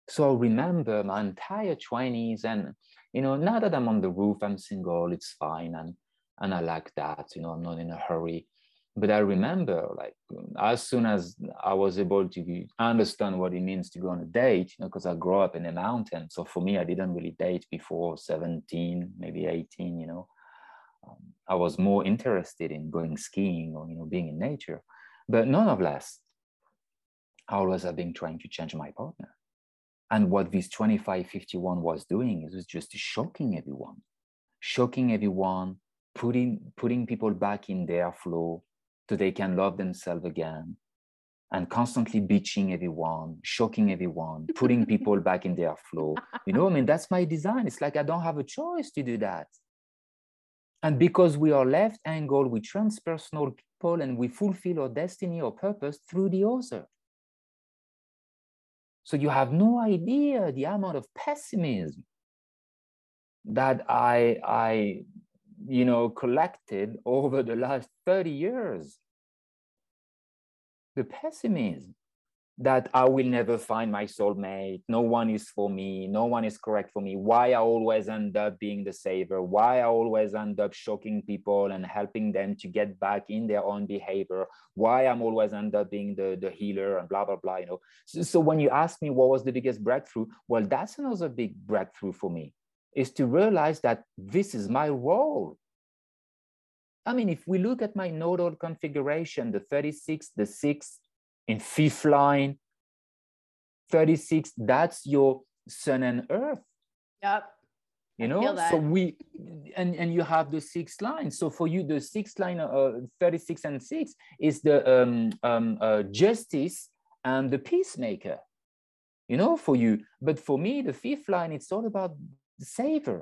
So remember my entire 20s, and you know, now that I'm on the roof, I'm single, it's fine, and and I like that. You know, I'm not in a hurry but I remember like as soon as I was able to understand what it means to go on a date, you know, because I grew up in the mountains. So for me, I didn't really date before 17, maybe 18, you know. Um, I was more interested in going skiing or, you know, being in nature. But nonetheless, I always have been trying to change my partner. And what this 2551 was doing is was just shocking everyone, shocking everyone, putting putting people back in their flow, so they can love themselves again and constantly bitching everyone, shocking everyone, putting people back in their flow. You know, I mean, that's my design. It's like I don't have a choice to do that. And because we are left angle we transpersonal people and we fulfill our destiny or purpose through the other. So you have no idea the amount of pessimism that I, I you know, collected over the last 30 years the pessimism that I will never find my soulmate. No one is for me. No one is correct for me. Why I always end up being the saver. Why I always end up shocking people and helping them to get back in their own behavior. Why I'm always end up being the, the healer and blah, blah, blah. You know. So, so when you ask me what was the biggest breakthrough, well, that's another big breakthrough for me, is to realize that this is my role. I mean, if we look at my nodal configuration, the 36, the 6, in fifth line 36 that's your sun and earth. Yep you know so we and and you have the sixth line so for you the sixth line uh, 36 and 6 is the um, um, uh, justice and the peacemaker you know for you. But for me the fifth line it's all about the saver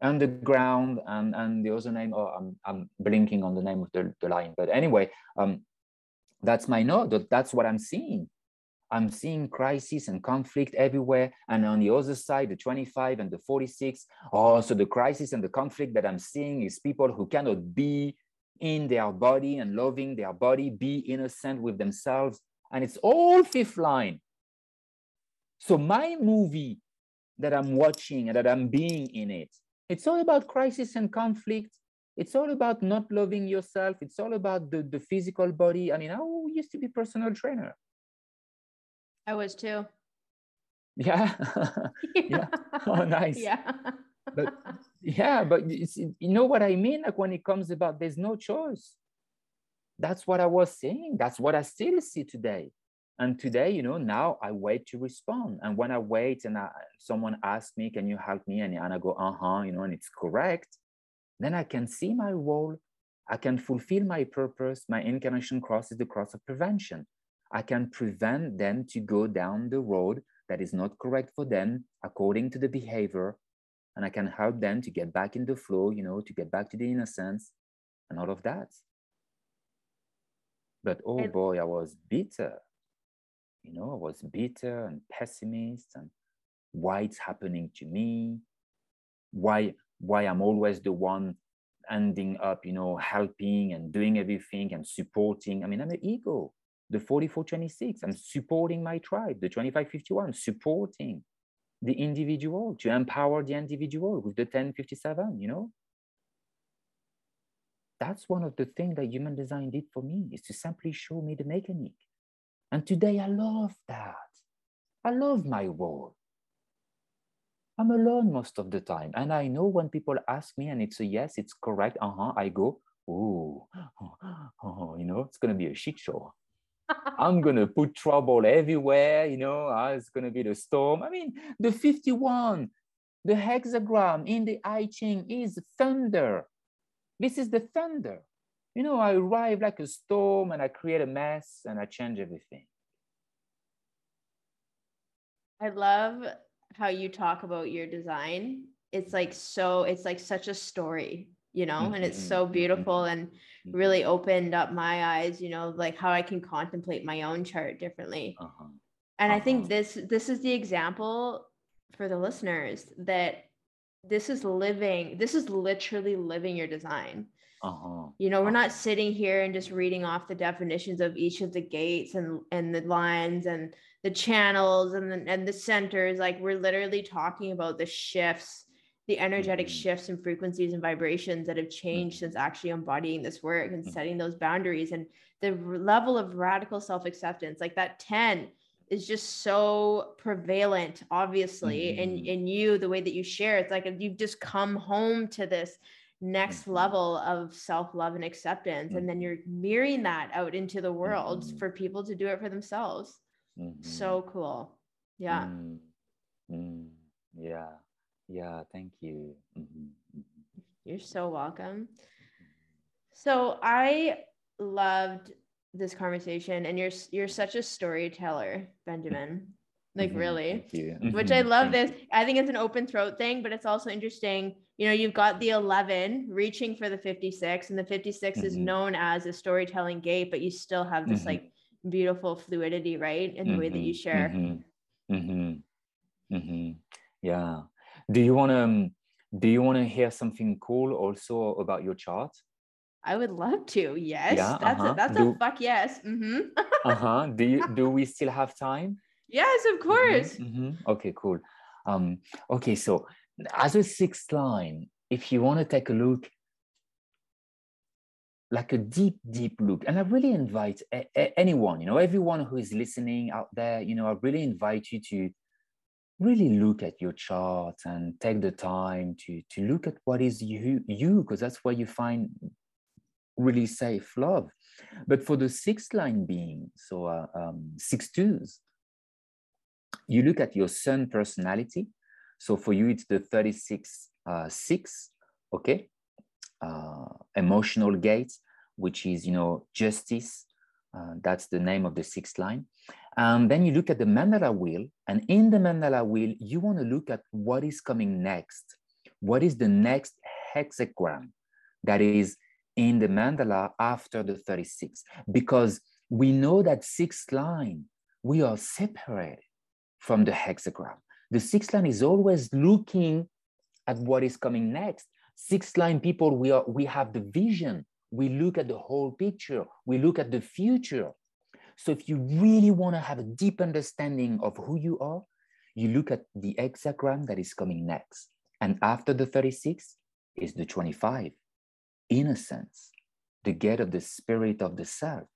and and the other name oh i'm, I'm blinking on the name of the, the line but anyway um that's my node. That's what I'm seeing. I'm seeing crisis and conflict everywhere. And on the other side, the 25 and the 46, oh, the crisis and the conflict that I'm seeing is people who cannot be in their body and loving their body, be innocent with themselves. And it's all fifth line. So my movie that I'm watching and that I'm being in it, it's all about crisis and conflict. It's all about not loving yourself. It's all about the, the physical body. I mean i used to be personal trainer. I was too. Yeah. Yeah, oh nice. Yeah. But yeah but you know what i mean? Like when it comes about there's no choice. That's what i was saying. That's what i still see today and today you know now i wait to respond and when i wait and I, someone asks me can you help me and, and i go uh-huh you know and it's correct then I can see my role. I can fulfill my purpose. My incarnation cross is the cross of prevention. I can prevent them to go down the road that is not correct for them according to the behavior. And I can help them to get back in the flow, you know, to get back to the innocence and all of that. But oh boy, I was bitter. You know, I was bitter and pessimist and why it's happening to me, why why I'm always the one ending up, you know, helping and doing everything and supporting. I mean, I'm an ego. The 4426, I'm supporting my tribe. The 2551, supporting the individual to empower the individual with the 1057, you know? That's one of the things that human design did for me is to simply show me the mechanic. And today I love that. I love my role. I'm alone most of the time. And I know when people ask me and it's a yes, it's correct, uh-huh, I go, ooh, oh, oh, you know, it's gonna be a shit show. I'm gonna put trouble everywhere, you know, uh, it's gonna be the storm. I mean, the 51, the hexagram in the I Ching is thunder. This is the thunder. You know, I arrive like a storm and I create a mess and I change everything. I love how you talk about your design it's like so it's like such a story you know mm-hmm. and it's so mm-hmm. beautiful and mm-hmm. really opened up my eyes you know like how i can contemplate my own chart differently uh-huh. and uh-huh. i think uh-huh. this this is the example for the listeners that this is living this is literally living your design uh-huh. you know we're uh-huh. not sitting here and just reading off the definitions of each of the gates and and the lines and the channels and the, and the centers like we're literally talking about the shifts the energetic mm-hmm. shifts and frequencies and vibrations that have changed mm-hmm. since actually embodying this work and mm-hmm. setting those boundaries and the level of radical self-acceptance like that 10 is just so prevalent obviously mm-hmm. in in you the way that you share it's like you've just come home to this next mm-hmm. level of self-love and acceptance and then mm-hmm. you're mirroring that out into the world for people to do it for themselves Mm-hmm. So cool. Yeah. Yeah. Yeah. Thank you. Mm-hmm. mm-hmm. You're so welcome. So I loved this conversation and you're you're such a storyteller, Benjamin. Like mm-hmm. really. Which I mm-hmm. love this. I think it's an open throat thing, but it's also interesting. You know, you've got the 11 reaching for the 56 and the 56 is known as a storytelling gate, but you still have this like beautiful fluidity, right? In the mm-hmm, way that you mm-hmm. share. Mm-hmm, mm-hmm, mm-hmm, yeah. Do you want to? Um, do you want to hear something cool also about your chart? I would love to. Yes. Yeah, that's uh-huh. a that's do, a fuck yes. Mm-hmm. uh-huh. Do you do we still have time? Yes, of mm-hmm, course. Mm-hmm. Mm-hmm. Okay, cool. Um, okay, so as a sixth line, if you want to take a look, like a deep, deep look, and I really invite a- a- anyone, you know, everyone who is listening out there, you know, I really invite you to really look at your chart and take the time to to look at what is you you because that's where you find really safe love. But for the sixth line being so uh, um, six twos you look at your sun personality so for you it's the 36 uh, 6 okay? Uh, emotional gate which is you know justice. Uh, that's the name of the sixth line. And then you look at the mandala wheel and in the mandala wheel you want to look at what is coming next. What is the next hexagram that is in the mandala after the 36 because we know that sixth line we are separated from the hexagram the sixth line is always looking at what is coming next. Sixth line people we are we have the vision. We look at the whole picture. We look at the future. So if you really want to have a deep understanding of who you are you look at the hexagram that is coming next. And after the 36 is the 25 innocence, the gate of the spirit of the self.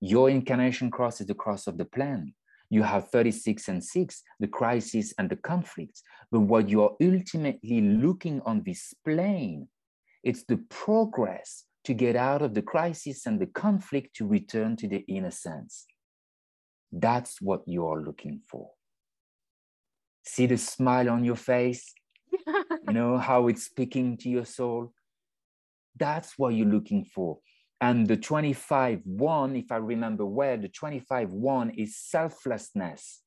Your incarnation cross is the cross of the plan. You have 36 and 6, the crisis and the conflicts. But what you are ultimately looking on this plane, it's the progress to get out of the crisis and the conflict to return to the innocence. That's what you are looking for. See the smile on your face? you know how it's speaking to your soul? That's what you're looking for. And the 25 1, if I remember well, the 25 1 is selflessness,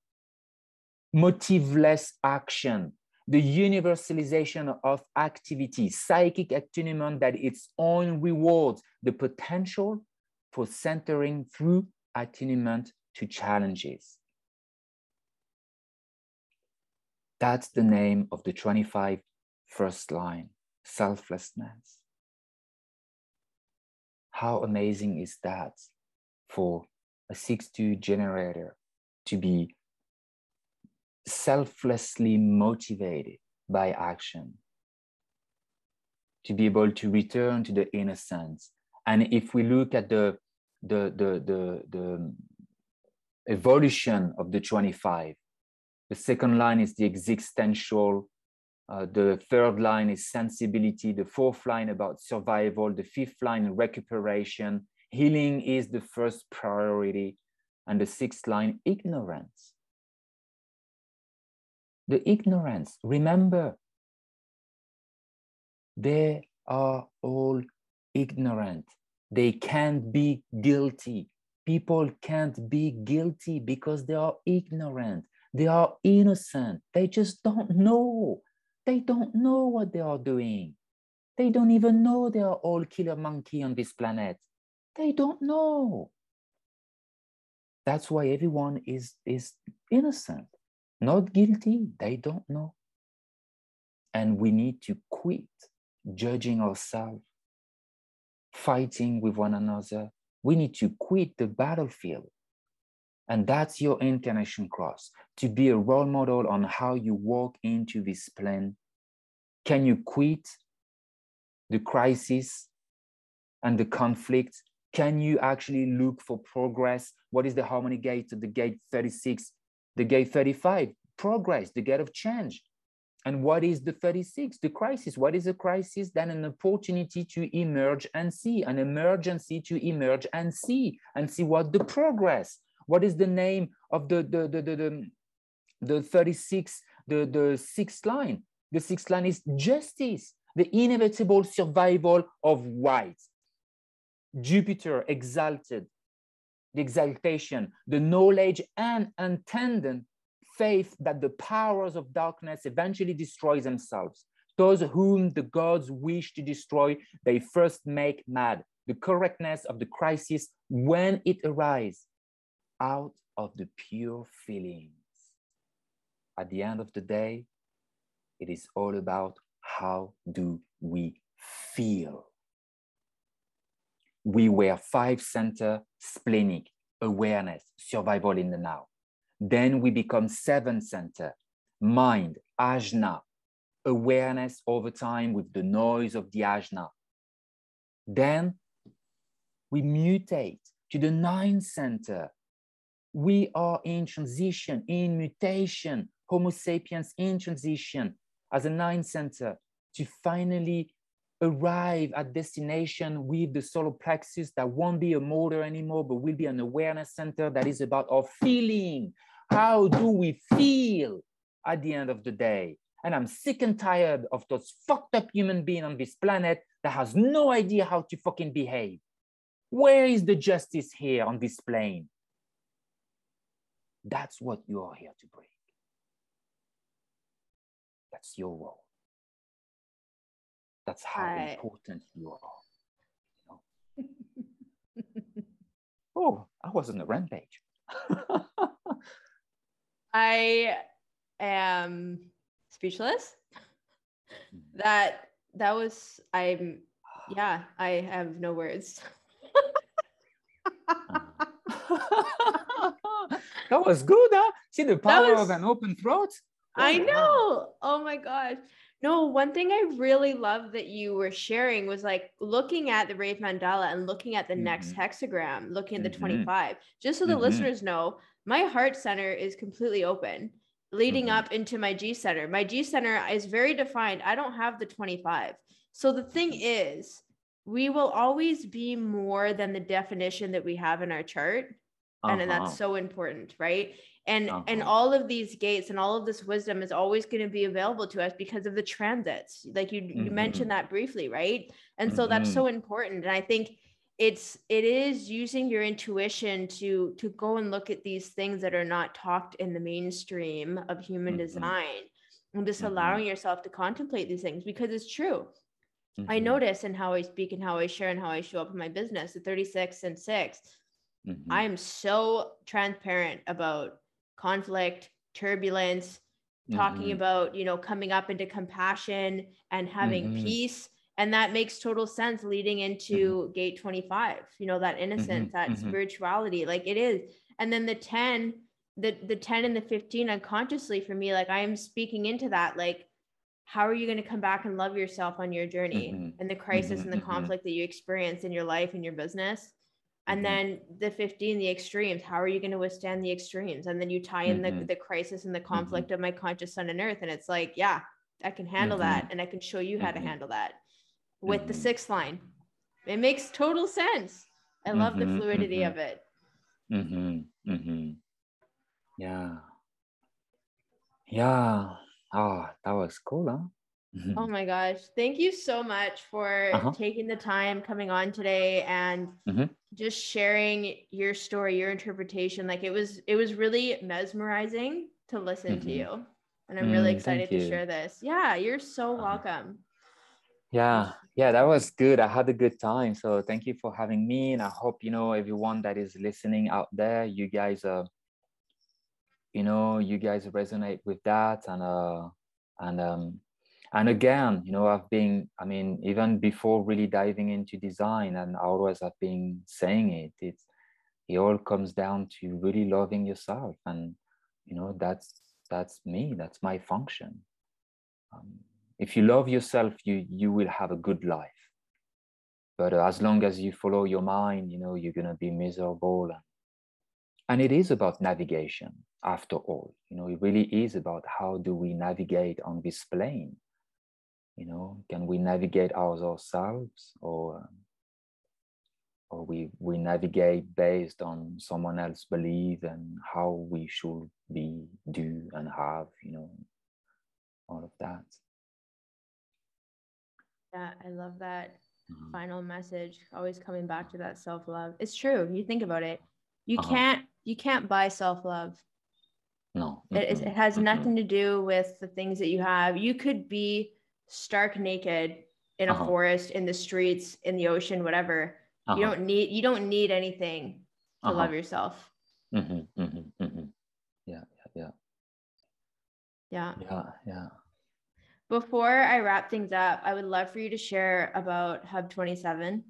motiveless action, the universalization of activity, psychic attunement that its own rewards, the potential for centering through attunement to challenges. That's the name of the 25 first line, selflessness. How amazing is that for a 6-2 generator to be selflessly motivated by action, to be able to return to the innocence. And if we look at the, the, the, the, the evolution of the 25, the second line is the existential uh, the third line is sensibility. The fourth line about survival. The fifth line, recuperation. Healing is the first priority. And the sixth line, ignorance. The ignorance, remember, they are all ignorant. They can't be guilty. People can't be guilty because they are ignorant. They are innocent. They just don't know. They don't know what they are doing. They don't even know they are all killer monkey on this planet. They don't know. That's why everyone is, is innocent, not guilty. They don't know. And we need to quit judging ourselves, fighting with one another. We need to quit the battlefield and that's your incarnation cross to be a role model on how you walk into this plan. Can you quit the crisis and the conflict? Can you actually look for progress? What is the harmony gate the gate 36? The gate 35, progress, the gate of change. And what is the 36? The crisis. What is a crisis? Then an opportunity to emerge and see, an emergency to emerge and see, and see what the progress, what is the name of the, the, the, the, the, the 36, the, the sixth line? The sixth line is justice, the inevitable survival of white. Jupiter exalted, the exaltation, the knowledge and attendant faith that the powers of darkness eventually destroy themselves. Those whom the gods wish to destroy, they first make mad. The correctness of the crisis when it arises out of the pure feelings. At the end of the day, it is all about how do we feel. we were five center splenic, awareness, survival in the now. Then we become seven center, mind, ajna, awareness over time with the noise of the ajna. Then we mutate to the nine center. We are in transition, in mutation, Homo sapiens in transition as a nine center to finally arrive at destination with the solar plexus that won't be a motor anymore, but will be an awareness center that is about our feeling. How do we feel at the end of the day? And I'm sick and tired of those fucked up human being on this planet that has no idea how to fucking behave. Where is the justice here on this plane? That's what you are here to bring. That's your role. That's how I... important you are. You know? oh, I was on a rampage. I am speechless. Mm-hmm. That that was I'm yeah, I have no words. that was good, huh? See the power was, of an open throat? Oh, I know. Oh my gosh. No, one thing I really love that you were sharing was like looking at the Rave Mandala and looking at the mm-hmm. next hexagram, looking at the mm-hmm. 25. Just so the mm-hmm. listeners know, my heart center is completely open leading mm-hmm. up into my G center. My G center is very defined. I don't have the 25. So the thing is, we will always be more than the definition that we have in our chart. Uh-huh. And, and that's so important, right? and uh-huh. and all of these gates and all of this wisdom is always going to be available to us because of the transits like you mm-hmm. you mentioned that briefly right and so mm-hmm. that's so important and i think it's it is using your intuition to to go and look at these things that are not talked in the mainstream of human mm-hmm. design and just mm-hmm. allowing yourself to contemplate these things because it's true i mm-hmm. notice in how i speak and how i share and how i show up in my business the 36 and 6 mm-hmm. i am so transparent about conflict, turbulence, talking mm-hmm. about, you know, coming up into compassion and having mm-hmm. peace. And that makes total sense leading into mm-hmm. gate 25, you know, that innocence, mm-hmm. that mm-hmm. spirituality, like it is. And then the 10, the the 10 and the 15 unconsciously for me, like I am speaking into that, like, how are you going to come back and love yourself on your journey and the crisis and the conflict that you experience in your life and your business? And mm-hmm. then the 15 the extremes how are you going to withstand the extremes and then you tie in mm-hmm. the, the crisis and the mm-hmm. conflict mm-hmm. of my conscious sun and earth and it's like yeah i can handle that mm-hmm. and i can show you how to mm-hmm. handle that with the sixth line it makes total sense i love the fluidity of it yeah yeah oh that was cool huh Mm-hmm. Oh my gosh. Thank you so much for uh-huh. taking the time coming on today and mm-hmm. just sharing your story, your interpretation. Like it was it was really mesmerizing to listen mm-hmm. to you. And I'm really mm, excited to share this. Yeah, you're so uh-huh. welcome. Yeah, yeah, that was good. I had a good time. So thank you for having me. And I hope, you know, everyone that is listening out there, you guys uh you know, you guys resonate with that and uh and um and again you know i've been i mean even before really diving into design and always i've been saying it it's it all comes down to really loving yourself. And you know that's that's me that's my function. Um, if you love yourself you you will have a good life. But as long as you follow your mind you know you're going to be miserable. And it is about navigation after all. You know it really is about how do we navigate on this plane you know can we navigate ourselves or um, or we we navigate based on someone else's belief and how we should be do and have you know all of that yeah i love that mm-hmm. final message always coming back to that self-love it's true you think about it you uh-huh. can't you can't buy self-love no it, it has mm-hmm. nothing to do with the things that you have you could be stark naked in a uh-huh. forest, in the streets, in the ocean, whatever. Uh-huh. You don't need you don't need anything to uh-huh. love yourself. Mm-hmm, mm-hmm, mm-hmm. Yeah, yeah, yeah. Yeah. Yeah, yeah. Before I wrap things up, I would love for you to share about Hub 27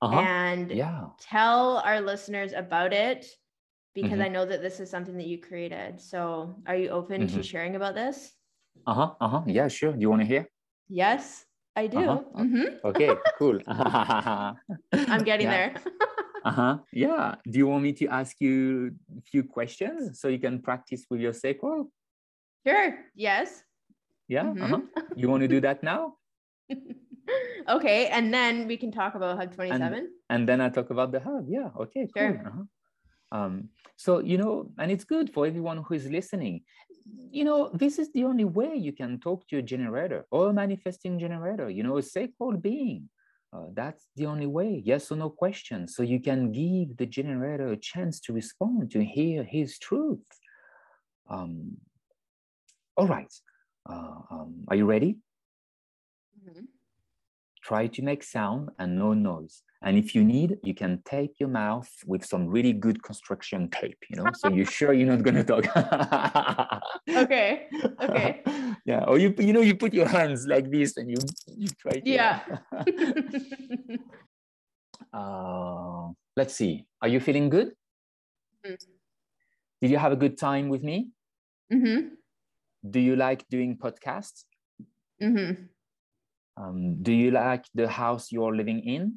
uh-huh. and yeah. tell our listeners about it because mm-hmm. I know that this is something that you created. So are you open mm-hmm. to sharing about this? Uh-huh. Uh-huh. Yeah, sure. Do you want to hear? Yes, I do. Uh-huh. Mm-hmm. Okay, cool. I'm getting there. uh-huh. Yeah. Do you want me to ask you a few questions so you can practice with your sacral? Sure. Yes. Yeah. Mm-hmm. Uh-huh. You want to do that now? okay. And then we can talk about Hub 27. And, and then I talk about the hub. Yeah. Okay. Sure. Cool. Uh-huh. Um, so, you know, and it's good for everyone who is listening. You know, this is the only way you can talk to a generator or a manifesting generator, you know, a sacred being. Uh, that's the only way, yes or no question. So you can give the generator a chance to respond, to hear his truth. Um, all right. Uh, um, are you ready? Mm-hmm. Try to make sound and no noise. And if you need, you can tape your mouth with some really good construction tape, you know, so you're sure you're not going to talk. okay. Okay. yeah. Or you, you know, you put your hands like this and you, you try to. Yeah. uh, let's see. Are you feeling good? Mm-hmm. Did you have a good time with me? Mm-hmm. Do you like doing podcasts? Mm-hmm. Um, do you like the house you're living in?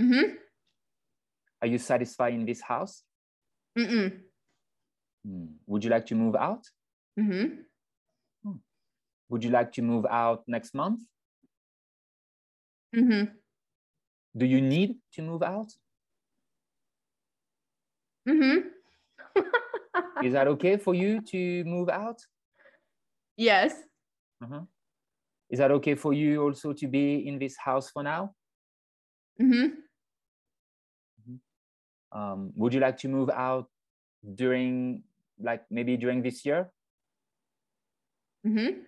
Mm-hmm. Are you satisfied in this house? Mm-mm. Hmm. Would you like to move out? Mm-hmm. Hmm. Would you like to move out next month? Mm-hmm. Do you need to move out? Mm-hmm. Is that okay for you to move out? Yes. Uh-huh. Is that okay for you also to be in this house for now? Mm-hmm. mm-hmm. Um, would you like to move out during, like maybe during this year? Mm-hmm.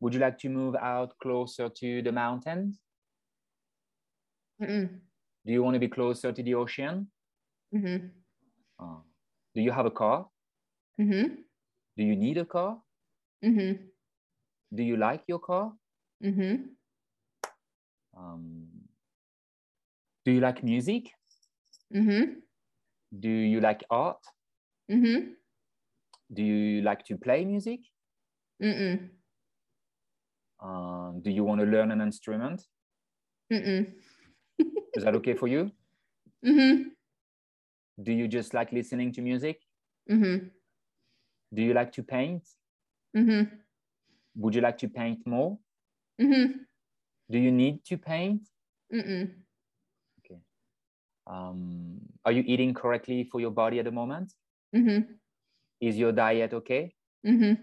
Would you like to move out closer to the mountains? Mm-mm. Do you want to be closer to the ocean? Mm-hmm. Uh, do you have a car? Mm-hmm. Do you need a car? Mm-hmm. Do you like your car? Mm-hmm. Um, do you like music? Mm-hmm. Do you like art? Mm-hmm. Do you like to play music? Mm-mm. Um, do you want to learn an instrument? Mm-mm. Is that okay for you? Mm-hmm. Do you just like listening to music? Mm-hmm. Do you like to paint? Mm-hmm. Would you like to paint more? Mm-hmm. Do you need to paint? Mm-mm. Okay. Um, are you eating correctly for your body at the moment? Mm-hmm. Is your diet okay? Mm-hmm.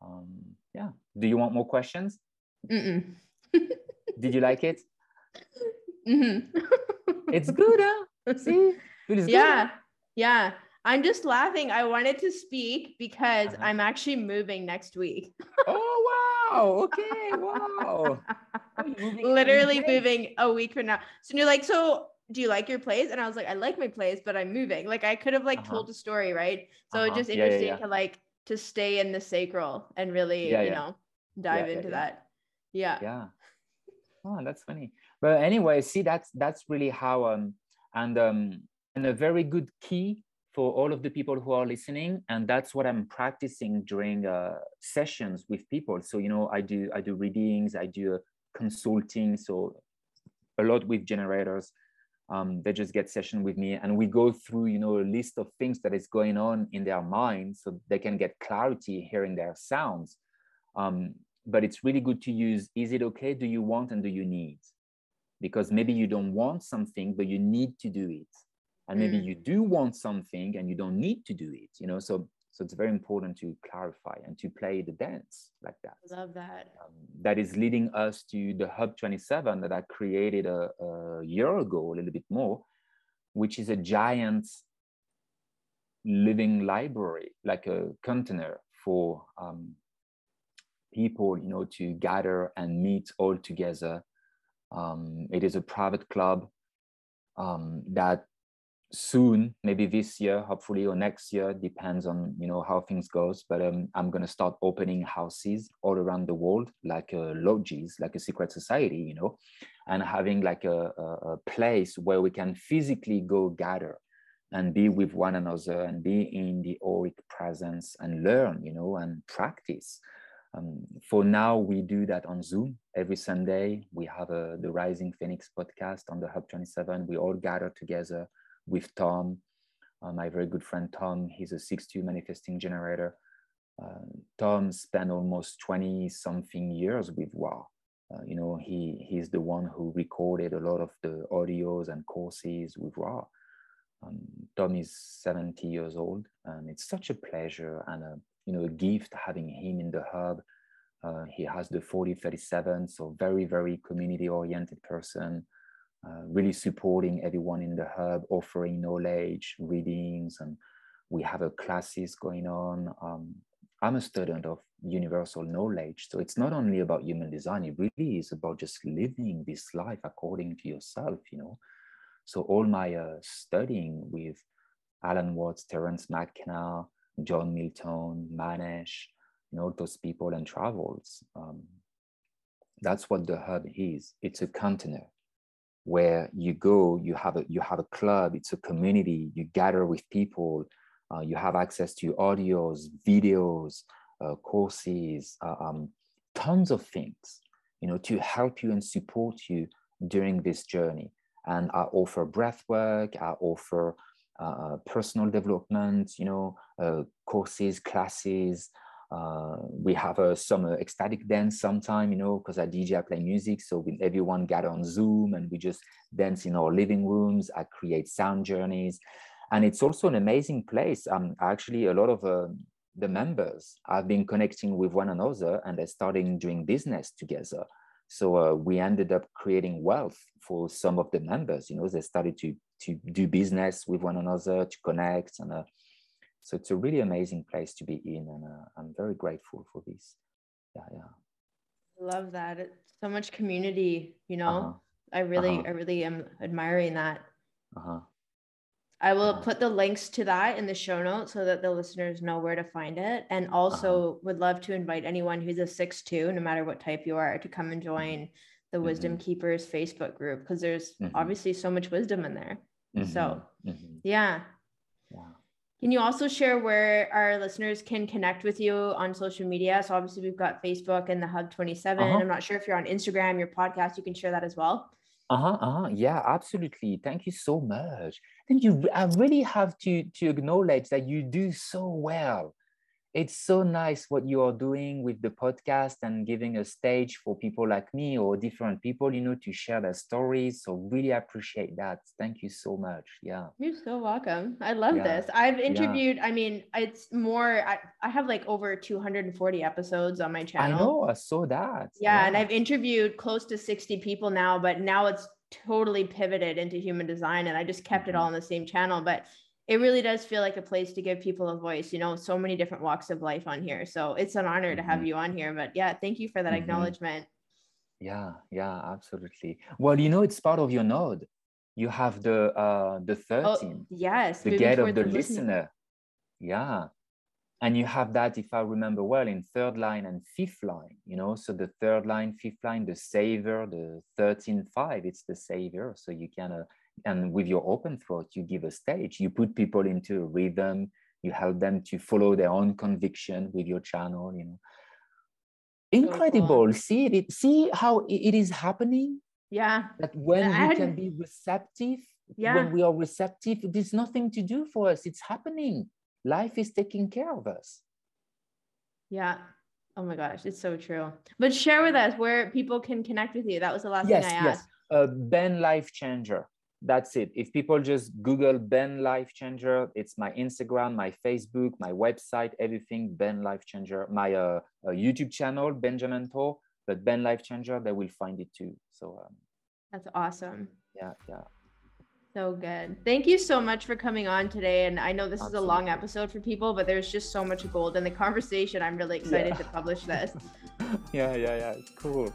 Um, yeah. Do you want more questions? Did you like it? Mm-hmm. it's good, huh? See? It yeah. Good. Yeah. I'm just laughing. I wanted to speak because uh-huh. I'm actually moving next week. oh wow. Okay. Wow. Literally moving a week from now. So you're like, so do you like your place? And I was like, I like my place, but I'm moving. Like I could have like uh-huh. told a story, right? So uh-huh. just interesting yeah, yeah, yeah. to like to stay in the sacral and really, you know, dive into that. Yeah. Yeah. Oh, that's funny. But anyway, see, that's that's really how um and um and a very good key for all of the people who are listening and that's what i'm practicing during uh, sessions with people. So you know i do i do readings i do uh, consulting so a lot with generators um, they just get session with me and we go through you know a list of things that is going on in their mind so they can get clarity hearing their sounds. Um, but it's really good to use is it okay? Do you want and do you need? Because maybe you don't want something but you need to do it and maybe mm. you do want something and you don't need to do it you know? So so it's very important to clarify and to play the dance like that. Love that. Um, that is leading us to the hub 27 that i created a, a year ago a little bit more which is a giant living library like a container for um, people you know to gather and meet all together. Um, it is a private club um, that soon maybe this year hopefully or next year depends on you know how things goes. But um, i'm to start opening houses all around the world like uh, lodges like a secret society you know and having like a, a, a place where we can physically go gather and be with one another and be in the auric presence and learn you know and practice. Um, for now we do that on zoom. Every sunday we have a, the rising phoenix podcast on the hub 27 we all gather together with Tom, uh, my very good friend Tom. He's a 6-2 manifesting generator. Uh, Tom spent almost 20 something years with Ra. Uh, you know, he he's the one who recorded a lot of the audios and courses with Ra. Um, Tom is 70 years old, and it's such a pleasure and a you know a gift having him in the hub. Uh, he has the 4037, so very very community oriented person. Uh, really supporting everyone in the hub, offering knowledge, readings, and we have a classes going on. Um, I'm a student of universal knowledge, so it's not only about human design. It really is about just living this life according to yourself. You know, so all my uh, studying with Alan Watts, Terence McKenna, John Milton, Manesh, you know, those people and travels. Um, that's what the hub is. It's a container where you go, you have a you have a club, it's a community, you gather with people, uh, you have access to audios, videos, uh, courses, uh, um, tons of things, you know, to help you and support you during this journey. And I offer breath work, I offer uh, personal development, you know, uh, courses, classes, uh, we have a summer ecstatic dance sometime, you know, because I DJ, I play music. So we, everyone gather on Zoom and we just dance in our living rooms. I create sound journeys. And it's also an amazing place. Um, actually, a lot of uh, the members have been connecting with one another and they're starting doing business together. So uh, we ended up creating wealth for some of the members. You know, they started to to do business with one another, to connect, and uh, so it's a really amazing place to be in, and uh, I'm very grateful for this. Yeah, yeah. Love that. It's so much community. You know, uh-huh. I really, uh-huh. I really am admiring that. Uh-huh. I will uh-huh. put the links to that in the show notes so that the listeners know where to find it. And also uh-huh. would love to invite anyone who's a six two, no matter what type you are, to come and join the mm-hmm. Wisdom Keepers Facebook group because there's mm-hmm. obviously so much wisdom in there. Mm-hmm. So, mm-hmm. Yeah. Can you also share where our listeners can connect with you on social media? So obviously we've got Facebook and the Hub 27. Uh-huh. I'm not sure if you're on Instagram, your podcast, you can share that as well. Uh-huh, uh-huh. Yeah, absolutely. Thank you so much. Thank you. I really have to to acknowledge that you do so well it's so nice what you are doing with the podcast and giving a stage for people like me or different people you know to share their stories. So really appreciate that. Thank you so much. Yeah. You're so welcome. I love yeah. this. I've interviewed yeah. i mean it's more I, I have like over 240 episodes on my channel. i know i saw that. Yeah, yeah. And i've interviewed close to 60 people now but now it's totally pivoted into human design and i just kept mm-hmm. it all on the same channel. But it really does feel like a place to give people a voice you know so many different walks of life on here. So it's an honor to have mm-hmm. you on here but yeah thank you for that mm-hmm. acknowledgement. Yeah yeah absolutely. Well you know it's part of your node. You have the uh the 13 oh, yes the gate of the listener. Yeah and you have that if i remember well in third line and fifth line you know so the third line fifth line the savior the 13 5 it's the savior so you can uh, and with your open throat you give a stage. You put people into a rhythm. You help them to follow their own conviction with your channel you know. Incredible. See it see how it is happening? Yeah. That when we can be receptive yeah. when we are receptive there's nothing to do for us. It's happening. Life is taking care of us. Yeah. Oh my gosh it's so true. But share with us where people can connect with you. That was the last yes, thing i asked. Yes uh, ben life changer that's it. If people just Google Ben Life Changer, it's my Instagram, my Facebook, my website, everything Ben Life Changer, my uh, uh, YouTube channel, Benjamin Torre, but Ben Life Changer, they will find it too. So um, that's awesome. Yeah, yeah. So good. Thank you so much for coming on today. And I know this Absolutely. is a long episode for people, but there's just so much gold in the conversation. I'm really excited yeah. to publish this. yeah, yeah, yeah. Cool.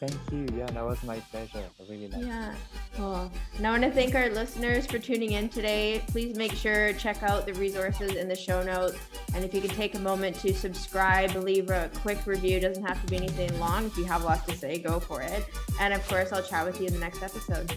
Thank you. Yeah, that was my pleasure. I really like Yeah. Cool. And I want to thank our listeners for tuning in today. Please make sure check out the resources in the show notes. And if you could take a moment to subscribe, leave a quick review. It doesn't have to be anything long. If you have lots to say, go for it. And of course, I'll chat with you in the next episode.